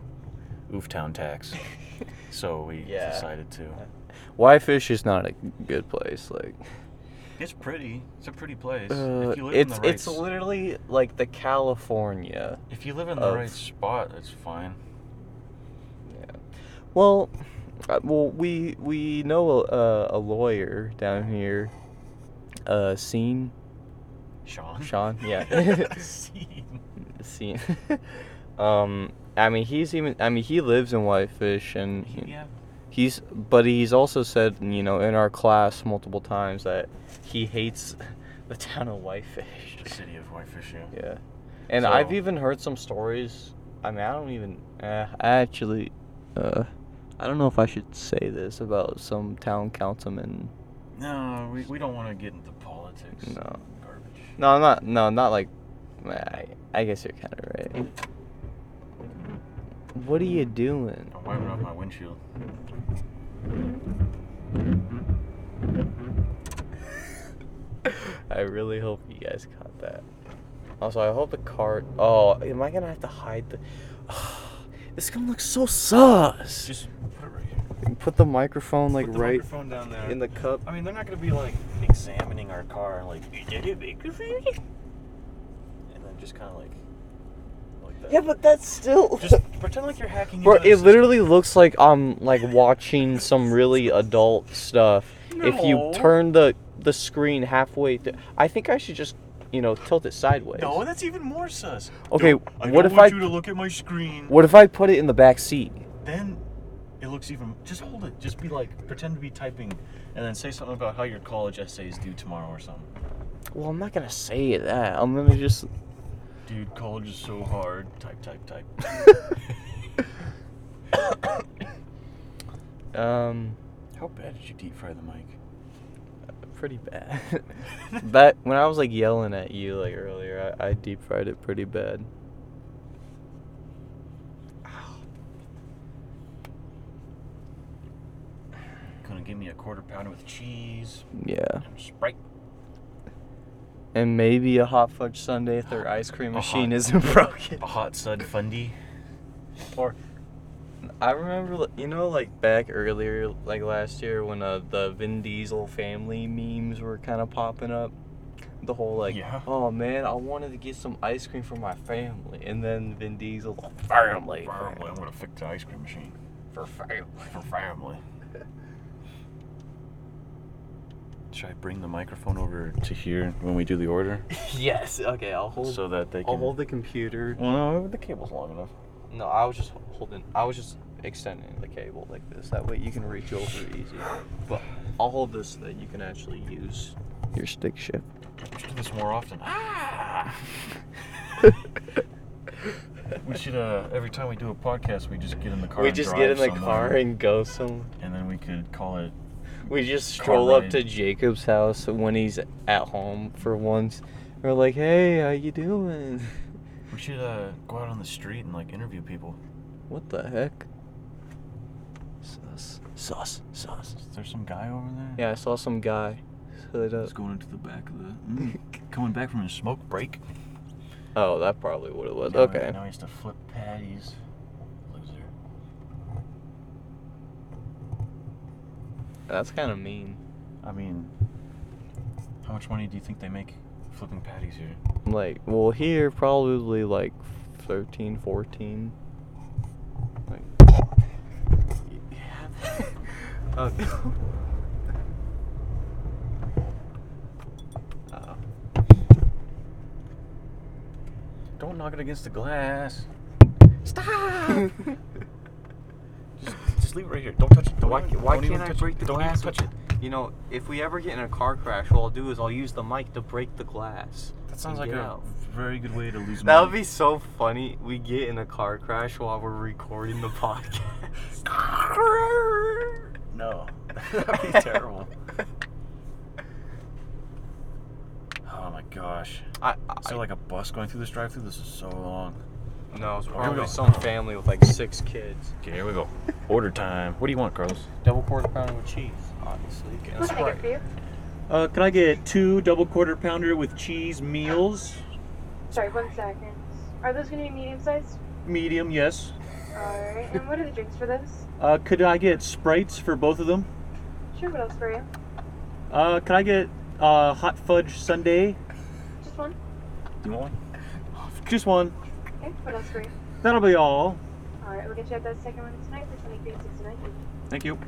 Ooftown tax. so we Yeah. decided to. Whitefish is not a good place. Like, It's pretty. It's a pretty place. uh, if you live it's in the right, it's literally like the California. if you live in the of- right spot, it's fine. Yeah. Well, uh, well, we we know a, a lawyer down here. Uh, Scene. Sean. Sean. Yeah. Scene. Scene. um, I mean, he's even. I mean, he lives in Whitefish, and he- Yeah. He's. But he's also said, you know, in our class multiple times that he hates the town of Whitefish. The city of Whitefish. Yeah. Yeah. And I've even heard some stories. I mean, I don't even. Uh, I actually. Uh, I don't know if I should say this about some town councilman. No, we, we don't want to get into politics. No. Garbage. No, I'm not. No, not like. I, I guess you're kind of right. What are you doing? I'm wiping off my windshield. I really hope you guys caught that. Also, I hope the cart. Oh, am I gonna have to hide the? this is gonna look so sus. Just put it right here. Put the microphone like Put the right microphone down there. in the cup. I mean, they're not gonna be like examining our car, like, is that a microphone? And then just kind of like, like. Yeah, but that's still. just pretend like you're hacking. Bro, it system. literally looks like I'm like watching some really adult stuff. If you No. turn the the screen halfway, th- I think I should just you know tilt it sideways. No, that's even more sus. Okay, No, I what don't if want I- you to look at my screen? What if I put it in the back seat? Then it looks even. Just hold it. Just be like, pretend to be typing, and then say something about how your college essay is due tomorrow or something. Well, I'm not gonna say that. I'm gonna just. Dude, college is so hard. Type, type, type. um, How bad did you deep fry the mic? pretty bad. But when I was like yelling at you like earlier, I, I deep fried it pretty bad. Gonna give me a quarter pounder with cheese Yeah, and Sprite. And maybe a hot fudge sundae if their ice cream machine hot- isn't broken. A hot sud fundy. Or I remember, you know, like back earlier, like last year when uh, the Vin Diesel family memes were kind of popping up. The whole like, Yeah. oh man, I wanted to get some ice cream for my family, and then Vin Diesel, family, Family. I'm gonna fix the ice cream machine for family. for family. Should I bring the microphone over to here when we do the order, yes. Okay, I'll hold. so that they can? I'll hold the computer. Well, no, the cable's long enough. No, I was just holding. I was just extending the cable like this. That way you can reach over easy. But I'll hold this so that you can actually use your stick shift. We should do this more often. Ah! we should uh every time we do a podcast we just get in the car we and just get in the somewhere, car and go some. and then we could call it We just Car stroll up ride. to Jacob's house when he's at home for once. We're like, hey, how you doing? we should uh go out on the street and like interview people What the heck? Sus. Sus. Sus. is there some guy over there Yeah, I saw some guy hood up. he's going into the back of the mm, coming back from his smoke break Oh, that probably what it was. Now- Okay. now he has to flip patties That's kind of mean. i mean how much money do you think they make flipping patties here Like, well, here probably like 13, 14. Like, yeah. oh. Uh, don't knock it against the glass Stop! Just, leave it right here don't touch it don't Why, even, why don't can't I touch break it. the don't glass? even touch it You know, if we ever get in a car crash, what I'll do is I'll use the mic to break the glass. That sounds like a out. very good way to lose That would be so funny. We get in a car crash while we're recording the podcast. No, that'd be terrible. Oh my gosh. I, Is there like a bus going through this drive-through? This is so long. No, it's Here we probably go. some family with like six kids. Okay, here we go. Order time. What do you want, Carlos? Double quarter pounder with cheese, obviously. And a What can I get Sprite. for you? Uh, can I get two double quarter pounder with cheese meals? Sorry, one second. Are those going to be medium sized? Medium, yes. Alright, and what are the drinks for this? Uh, could I get sprites for both of them? Sure, what else for you? Uh, could I get uh, hot fudge sundae? Just one? Do you want one? Just one. Okay, what else for you? That'll be all. Alright, we'll get you up that second one tonight for 2369 Thank you.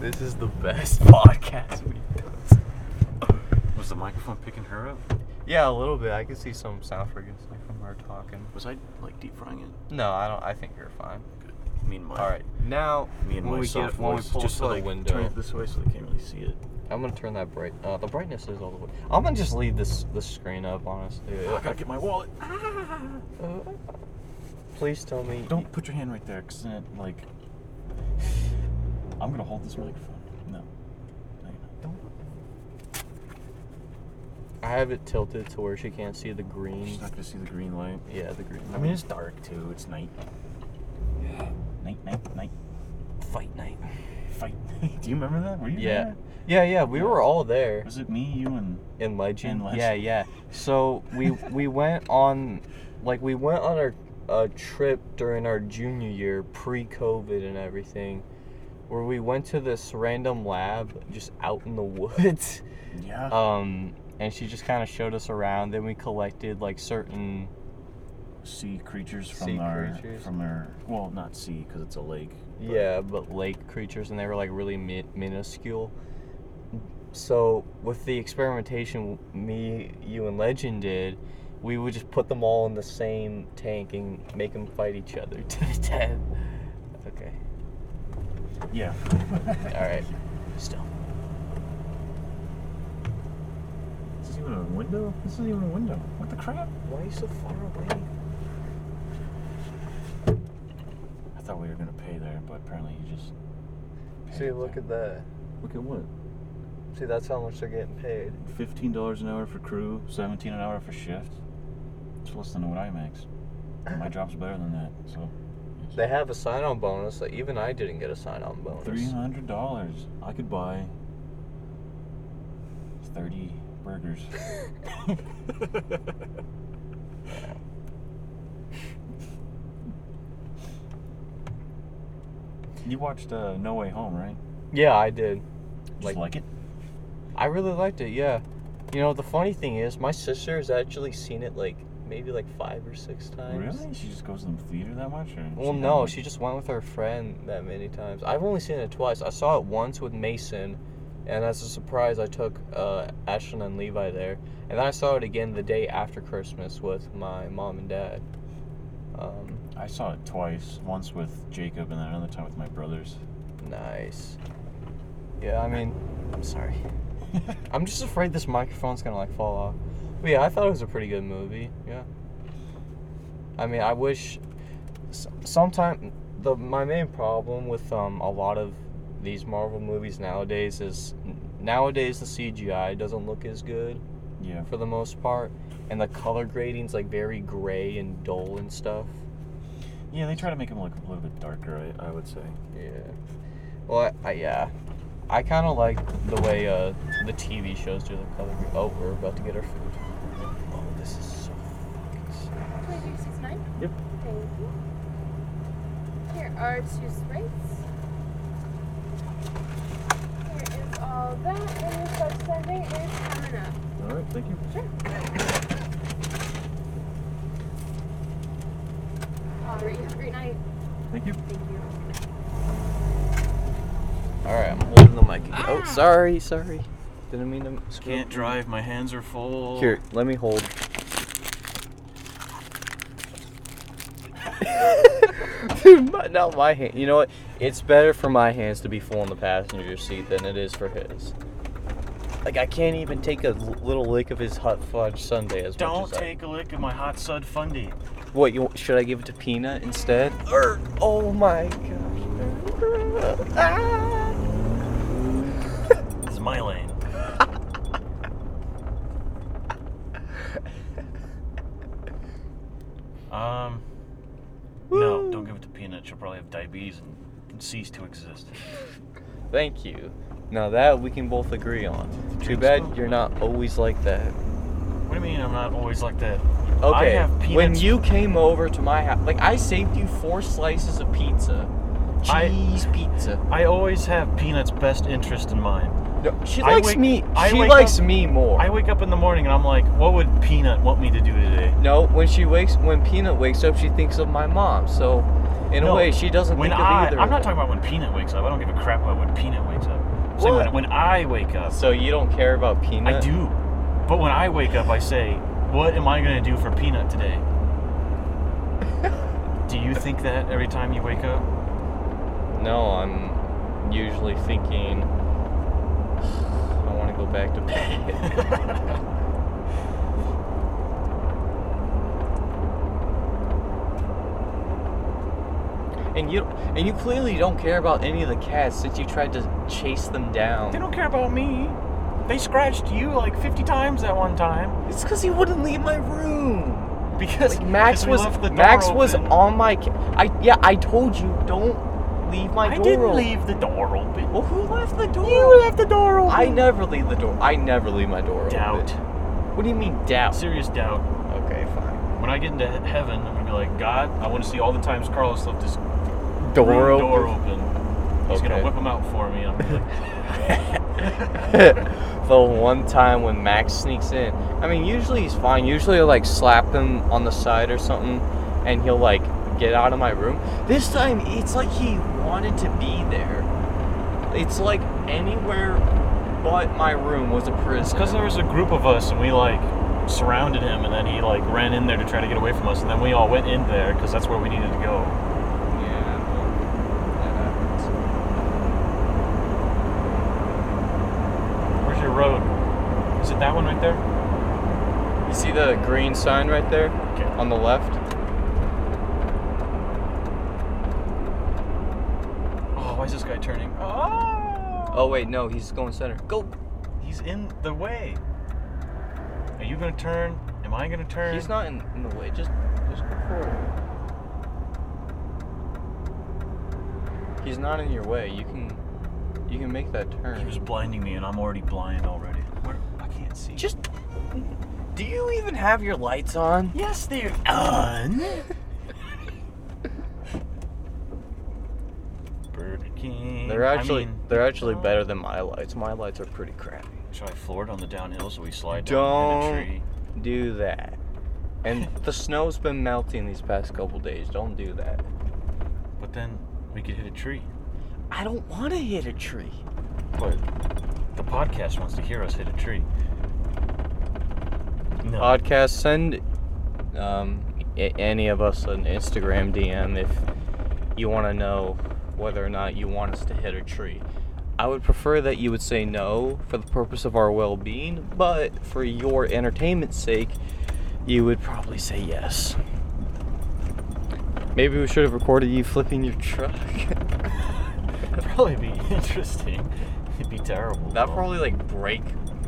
This is the best podcast we've done. Was the microphone picking her up? Yeah, a little bit. I can see some sound frequency from her talking. Was I like deep frying it? No, I don't. I think you're fine. Good. Me and my All right, now Me and when my we soft get when we voice, pull just to so the window, turn it this way so they can't really see it. I'm gonna turn that bright. Uh, the brightness is all the way. I'm gonna just leave this this screen up, honestly. I gotta get my wallet. Uh, please tell me. Don't put your hand right there, cause then it like. I'm gonna hold this microphone. No. No. Don't. I have it tilted to where she can't see the green. She's not gonna see the green light. Yeah, the green. I mean, it's dark too. It's night. Yeah. Night, night, night. fight night. Fight. Do you remember that? Were you Yeah. there? Yeah, yeah, we were all there Was it me, you, and in Legend. In Legend. Yeah, yeah. So we we went on, like we went on our a trip during our junior year, pre-COVID and everything, where we went to this random lab just out in the woods. yeah? Um, and she just kind of showed us around. Then we collected like certain. sea creatures from Sea our creatures. from our well, not sea because it's a lake. but- Yeah, but lake creatures, and they were like really mi- minuscule. So with the experimentation me, you, and Legend did, we would just put them all in the same tank and make them fight each other to the death. Okay. Yeah. All right. Still. Is This is even a window. This isn't even a window. What the crap? Why are you so far away? I thought we were gonna pay there, but apparently you just. See, look there. at that. Look at what? See, that's how much they're getting paid. Fifteen dollars an hour for crew, seventeen an hour for shift. It's less than what I makes. My job's better than that. So. They have a sign-on bonus. Like, even I didn't get a sign-on bonus. Three hundred dollars. I could buy thirty burgers. you watched uh, No Way Home, right? Yeah, I did. Like- like, it? I really liked it, yeah. You know, the funny thing is, my sister has actually seen it like maybe like five or six times. Really? She just goes to the theater that much, or? Well, she no, she just went with her friend that many times. I've only seen it twice. I saw it once with Mason, and as a surprise, I took uh, Ashton and Levi there. And then I saw it again the day after Christmas with my mom and dad. Um, I saw it twice. Once with Jacob, and then another time with my brothers. nice. Yeah, I mean, I'm sorry. I'm just afraid this microphone's gonna like fall off. But yeah, I thought it was a pretty good movie. Yeah. I mean, I wish. Sometimes the my main problem with um a lot of these Marvel movies nowadays is nowadays the CGI doesn't look as good Yeah. for the most part, and the color grading's like very gray and dull and stuff. Yeah, they try to make them look a little bit darker. I, I would say. Yeah. Well, I, I yeah. I kind of like the way uh, the TV shows do the color. Oh, we're about to get our food. Oh, this is so fucking sad. 2369? Yep. Thank you. Here are two sprites. Here is all that, and your sub sundae is coming up. All right. Thank you. Sure. All right, you have a great night. Thank you. Thank you. All right, I'm holding the mic. Again. Oh, sorry, sorry. Didn't mean to. screw Can't up. drive. My hands are full. Here, let me hold. Dude, my, now my hand. You know what? It's better for my hands to be full in the passenger seat than it is for his. Like I can't even take a l- little lick of his hot fudge sundae as well. Don't much as take a lick of my hot sud fundy. What you should I give it to Peanut instead? Or oh my gosh. Ah. My lane. um. No, don't give it to Peanut. She'll probably have diabetes and cease to exist. Thank you. Now that we can both agree on. Too bad you're not always like that. What do you mean I'm not always like that? Okay, when you came over to my house, like I saved you four slices of pizza, I- cheese pizza. I always have Peanut's best interest in mind. No, she I likes wake- me. I she wake likes up- me more. I wake up in the morning and I'm like, what would Peanut want me to do today? no, when she wakes, when Peanut wakes up, she thinks of my mom. So, in a No, way, she doesn't When think I, of either. I'm of not them. talking about when Peanut wakes up. I don't give a crap about when Peanut wakes up. I'm saying What? when, when I wake up, So you don't care about Peanut? I do. But when I wake up, I say, what am I going to do for Peanut today? do you think that every time you wake up? No, I'm usually thinking. To go back to bed. and you and you clearly don't care about any of the cats since you tried to chase them down. They don't care about me. They scratched you like 50 times at one time. It's because he wouldn't leave my room. Because Like Max was left the door Max was on my. I yeah. I told you don't leave my I door. didn't open. leave the door open. Well, who left the door? You left the door open. I never leave the door. I never leave my door doubt. open. What do you mean doubt? Serious doubt. Okay, fine. When I get into heaven, I'm gonna be like, God, I want to see all the times Carlos left his Door open. door open. He's gonna whip them out for me. And I'm gonna be like, the one time when Max sneaks in, I mean, usually he's fine. Usually, I like slap him on the side or something, and he'll like get out of my room. This time, it's like he wanted to be there. It's like anywhere but my room was a prison. because there was a group of us and we like surrounded him, and then he like ran in there to try to get away from us, and then we all went in there because that's where we needed to go. Yeah, well, that happens. Where's your road? Is it that one right there? You see the green sign right there Okay. on the left? Oh, why is this guy turning? Oh! Wait, no, he's going center. Go. He's in the way. Are you gonna turn? Am I gonna turn? He's not in, in the way. Just just go forward. He's not in your way. You can you can make that turn. He was blinding me, and I'm already blind already. Where? I can't see. Just Do you even have your lights on? yes, they're on. Burger King. They're I actually mean, they're actually uh, better than my lights. My lights are pretty crappy. Should I floor it on the downhill so we slide down in a Don't tree? do that. And the snow's been melting these past couple days. Don't do that. But then we could hit a tree. I don't want to hit a tree. But the podcast wants to hear us hit a tree. No. podcast send um, a- any of us an instagram dm if you want to know whether or not you want us to hit a tree i would prefer that you would say no for the purpose of our well-being but for your entertainment's sake you would probably say yes maybe we should have recorded you flipping your truck That'd probably be interesting. It'd be terrible. that'd though. probably like break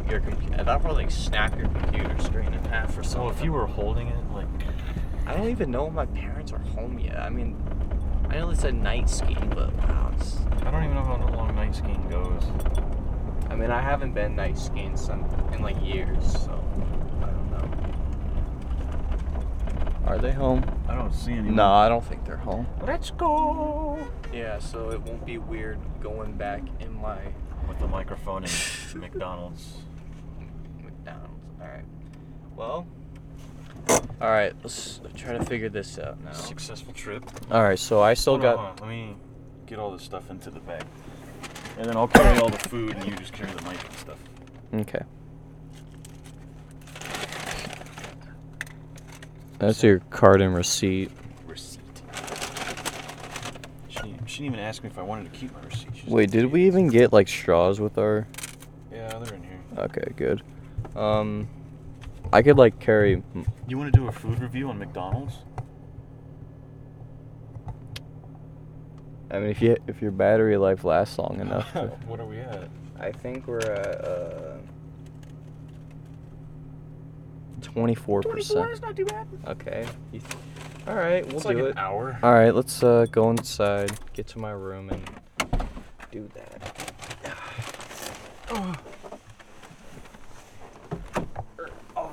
your computer that'd probably like snap your computer screen in half or something So if you were holding it, like, I don't even know if my parents are home yet. I mean, I know it's a night skiing, but wow, it's, I don't even know how long night skiing goes. I mean, I haven't been night skiing some, in like years, so I don't know. Are they home? I don't see any. No, I don't think they're home. Let's go. Yeah, so it won't be weird going back in my With the microphone in McDonald's. McDonald's. All right. Well. All right. Let's try to figure this out now. Successful trip. All right. So I still Hold got. hold on. Let me get all this stuff into the bag. And then I'll carry all the food and you just carry the mic and stuff. Okay. That's your card and receipt. Receipt. She didn't, she didn't even ask me if I wanted to keep my receipt. She just Wait, did we even get like straws with our? Yeah, they're in here. Okay, good. Um, I could like carry. You want to do a food review on McDonald's? I mean, if you if your battery life lasts long enough. to- what are we at? I think we're at uh. Twenty-four percent. not too bad. Okay. You th- All right, we'll It's do like it. an hour. All right, let's uh, go inside, get to my room, and do that.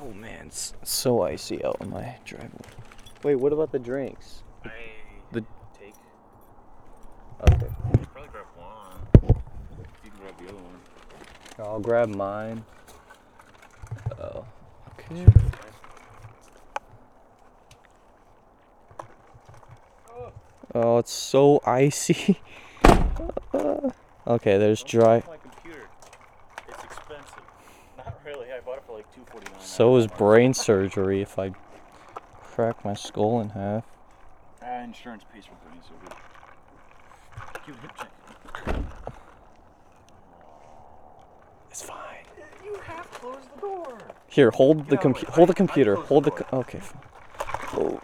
Oh man, It's so icy out in my driveway. Wait, what about the drinks? I The- take. Okay. Probably grab one. You can grab the other one. I'll grab mine. Oh. Okay. Oh, it's so icy. Uh, okay, there's dry. My computer. It's expensive. Not really. I bought it for like two forty nine. So is brain surgery if I crack my skull in half. Ah, insurance pays for brain surgery. Give it a hip check. It's fine. You have closed the door. Here, hold the Get the computer. Hold the I- I computer. Hold the the. Co- okay. fine. Oh.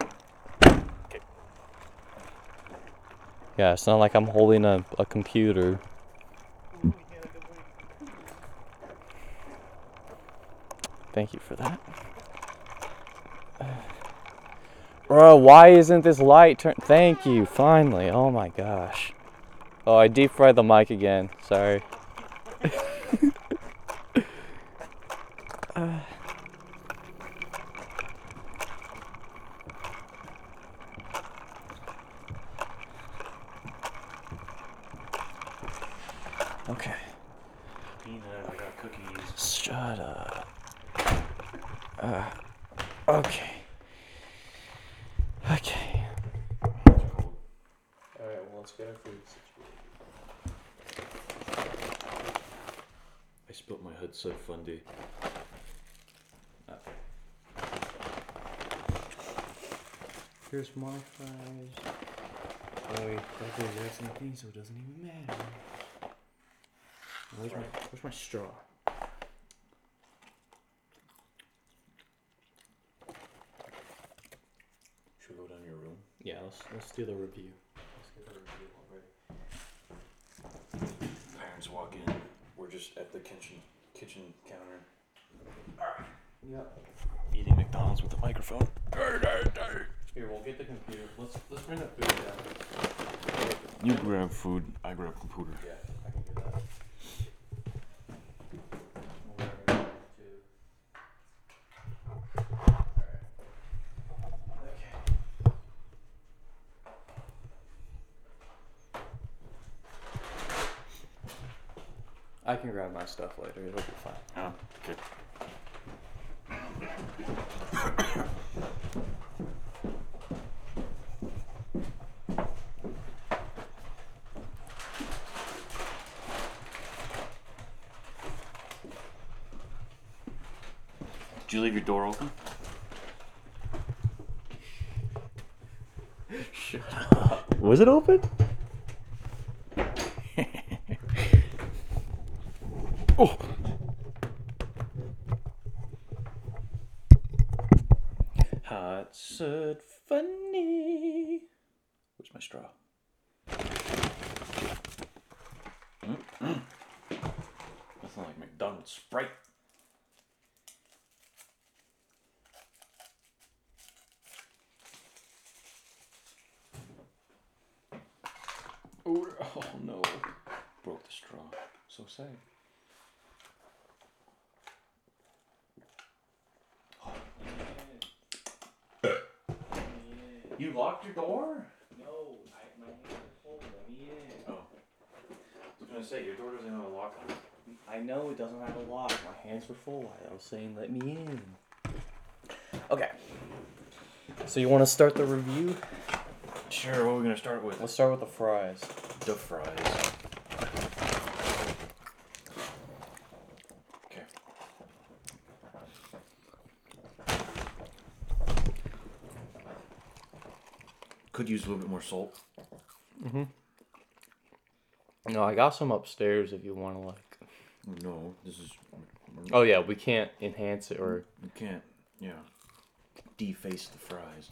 Yeah, it's not like I'm holding a, a computer. Thank you for that. Bro, why isn't this light turn? Thank you, finally. Oh my gosh. Oh, I deep fried the mic again. Sorry. Okay. Uh, Peanut. I got cookies. Shut up. Uh, okay. Okay. Alright, well, let's get our food I spilt my Hudson Fundy. Here's my. Oh, wait, that goes right in the thing, so it doesn't even matter. Where's my, where's my straw? Should we go down your room? Yeah, let's, let's do the review. Let's get the review already. Parents walk in. We're just at the kitchen kitchen counter. Yep. Eating McDonald's with a microphone. Here, we'll get the computer. Let's let's bring the food down. You grab food. I grab computer. Yeah, I can do that. We'll grab it too. Alright. Okay. I can grab my stuff later. It'll be fine. Oh, okay. Did you leave your door open? Was it open? oh. Hot said funny. Where's my straw? Nothing like McDonald's Sprite. Oh, oh no. Broke the straw. So sad. You locked your door? No, I, my hands are full. Let me in. Oh. I was gonna say, your door doesn't have a lock on it. I know it doesn't have a lock. My hands were full. I was saying, let me in. Okay. So you want to start the review? Sure, what are we gonna start with? Let's start with the fries. The fries. Okay. Could use a little bit more salt. Mm-hmm. No, I got some upstairs if you want to like. No, this is. Oh yeah, we can't enhance it or. We can't, yeah, deface the fries.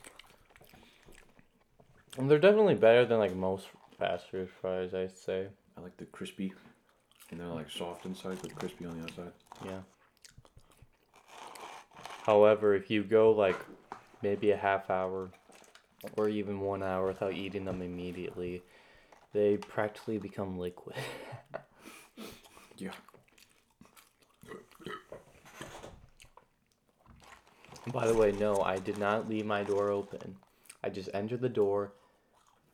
And they're definitely better than like most fast food fries, I'd say. I like the crispy, and they're like soft inside but crispy on the outside. Yeah. However, if you go like maybe a half hour or even one hour without eating them immediately, they practically become liquid. Yeah. By the way, no, I did not leave my door open. I just entered the door,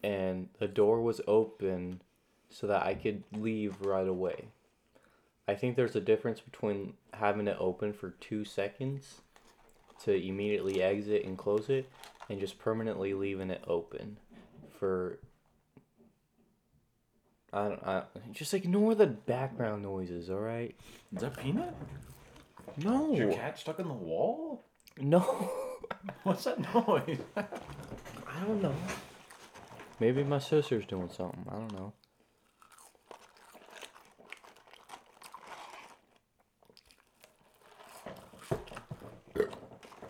and the door was open so that I could leave right away. I think there's a difference between having it open for two seconds to immediately exit and close it, and just permanently leaving it open for. I don't. I, just ignore the background noises, all right? Is that Peanut? No, Is your cat stuck in the wall? no. What's that noise? I don't know. Maybe my sister's doing something. I don't know.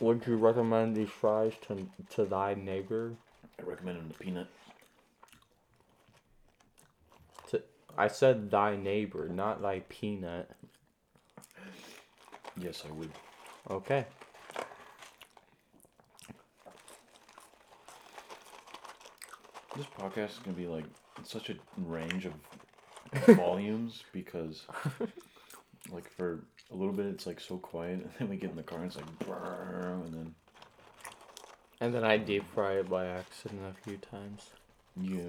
Would you recommend these fries to to thy neighbor? I recommend them to Peanut. To I said thy neighbor, not thy peanut. Yes, I would. Okay. This podcast is gonna be like such a range of volumes because, like, for a little bit it's like so quiet, and then we get in the car and it's like, brrr, and then And then I deep fry it by accident a few times. yeah.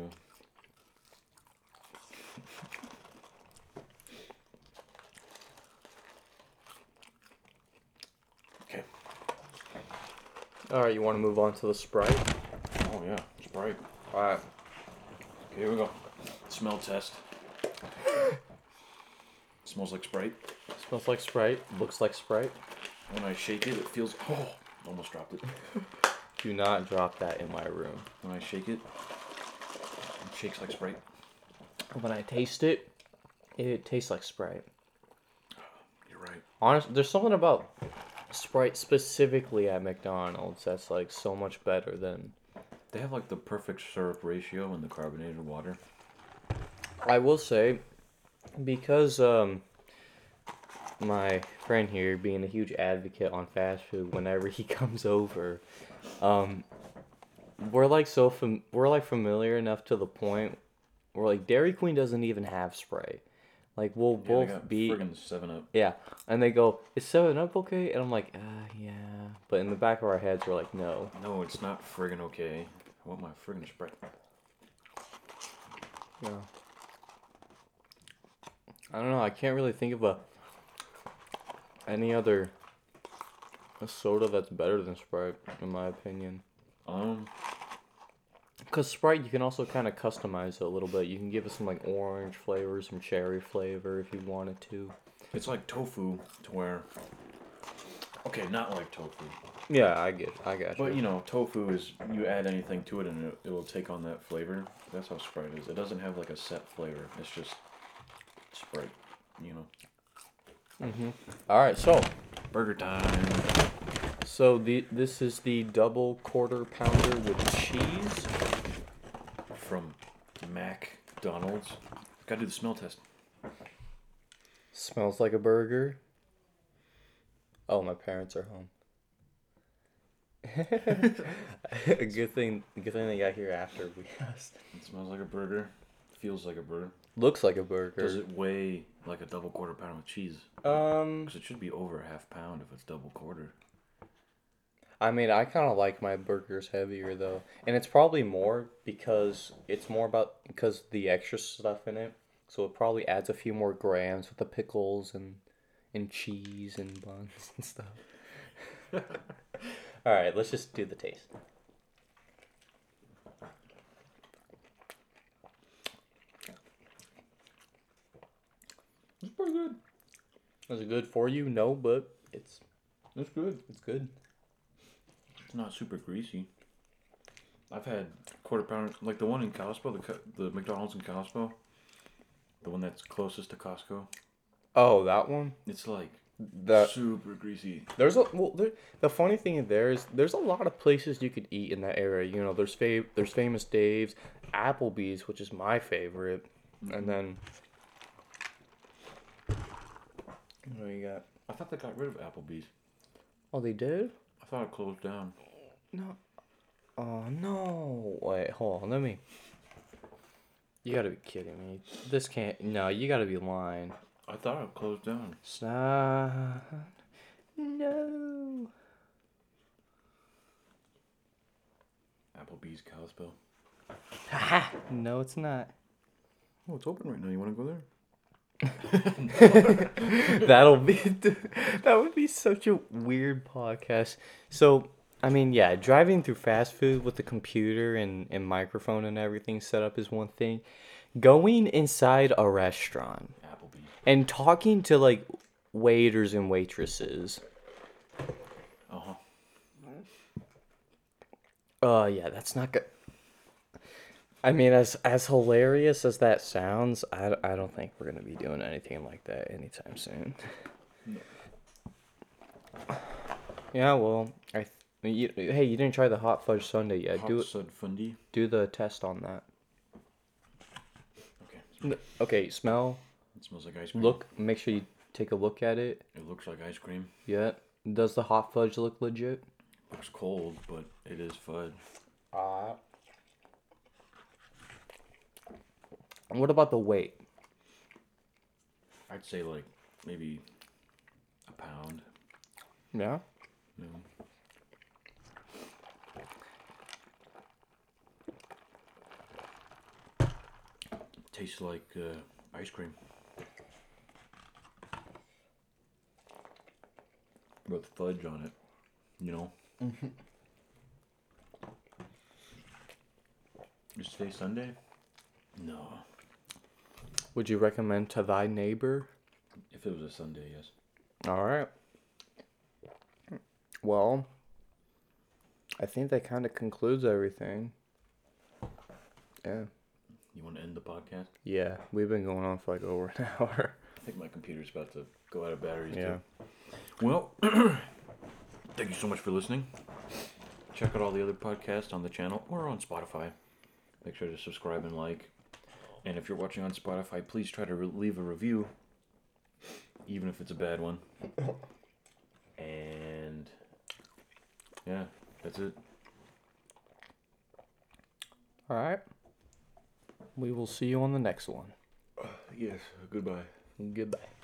Okay. All right, you want to move on to the Sprite? Oh yeah, Sprite. All right. Okay, here we go. Smell test. Smells like Sprite. Smells like Sprite. Looks like Sprite. When I shake it, it feels. Oh, almost dropped it. Do not drop that in my room. When I shake it, it shakes like Sprite. When I taste it, it tastes like Sprite. You're right. Honest, there's something about Sprite specifically at McDonald's that's like so much better than. They have like the perfect syrup ratio in the carbonated water. I will say, because um, my friend here being a huge advocate on fast food, whenever he comes over, um, we're like so fam- we're like familiar enough to the point where like Dairy Queen doesn't even have spray Like we'll Yeah, both be friggin' Seven Up. Yeah, and they go, "Is Seven Up okay?" And I'm like, "Uh, yeah." But in the back of our heads, we're like, "No." No, it's not friggin' okay. I want my friggin' Sprite. Yeah. I don't know. I can't really think of a any other a soda that's better than Sprite, in my opinion. Um, Cause Sprite, you can also kind of customize it a little bit. You can give it some like orange flavor, some cherry flavor if you wanted to. it's like tofu to where. Okay, not like tofu, Yeah, I get, I got you. but you know, tofu is you add anything to it and it, it will take on that flavor. That's how Sprite is. It doesn't have like a set flavor. It's just Sprite. You know. Mhm. All right, so Burger time. so the this is the double quarter pounder with cheese. from McDonald's. Gotta do the smell test. Smells like a burger. Oh, my parents are home. A good thing, good thing they got here after we asked. It smells like a burger. Feels like a burger. Looks like a burger. Does it weigh like a double quarter pound with cheese? Um, Because it should be over a half pound if it's double quarter. I mean, I kind of like my burgers heavier though, and it's probably more because it's more about because the extra stuff in it. So it probably adds a few more grams with the pickles and and cheese and buns and stuff. All right, let's just do the taste. It's pretty good. Is it good for you? No, but it's It's good. it's good. It's not super greasy. I've had quarter pounder, like the one in Costco, the co- the McDonald's in Costco, the one that's closest to Costco. Oh, that one. It's like The super greasy. there's a well, there, the funny thing there is there's a lot of places you could eat in that area. You know, there's fav- there's famous Dave's, Applebee's, which is my favorite, and mm-hmm. then what do you got? I thought they got rid of Applebee's. Oh, they did? I thought it closed down. No. Oh, no. Wait, hold on. Let me. You gotta be kidding me. This can't. No, you gotta be lying. I thought it closed down. Son. No. Applebee's Cowspill. no, it's not. Oh, it's open right now. You wanna go there? That'll be that would be such a weird podcast. So, I mean, yeah, driving through fast food with the computer and, and microphone and everything set up is one thing. Going inside a restaurant Applebee's. and talking to like waiters and waitresses. Uh huh. Uh yeah, that's not good. I mean, as as hilarious as that sounds, I, I don't think we're gonna be doing anything like that anytime soon. Yeah, well, I th- you, hey, you didn't try the hot fudge sundae yet. Hot do it. Sud Fundy. Do the test on that. Okay. Okay, smell, It smells like ice cream. look. Make sure you take a look at it. It looks like ice cream. Yeah. Does the hot fudge look legit? Looks cold, but it is fudge. Uh. What about the weight? I'd say like maybe a pound. Yeah. Tastes like uh, ice cream. With fudge on it, you know. Mhm. Is today Sunday? No. Would you recommend to thy neighbor? If it was a Sunday, yes. All right. Well, I think that kind of concludes everything. Yeah. You want to end the podcast? Yeah, we've been going on for like over an hour. I think my computer's about to go out of batteries. Yeah. Too. Well, thank you so much for listening. Check out all the other podcasts on the channel or on Spotify. Make sure to subscribe and like. And if you're watching on Spotify, please try to re- leave a review, even if it's a bad one. And yeah, that's it. All right. We will see you on the next one. Yes, goodbye. Goodbye.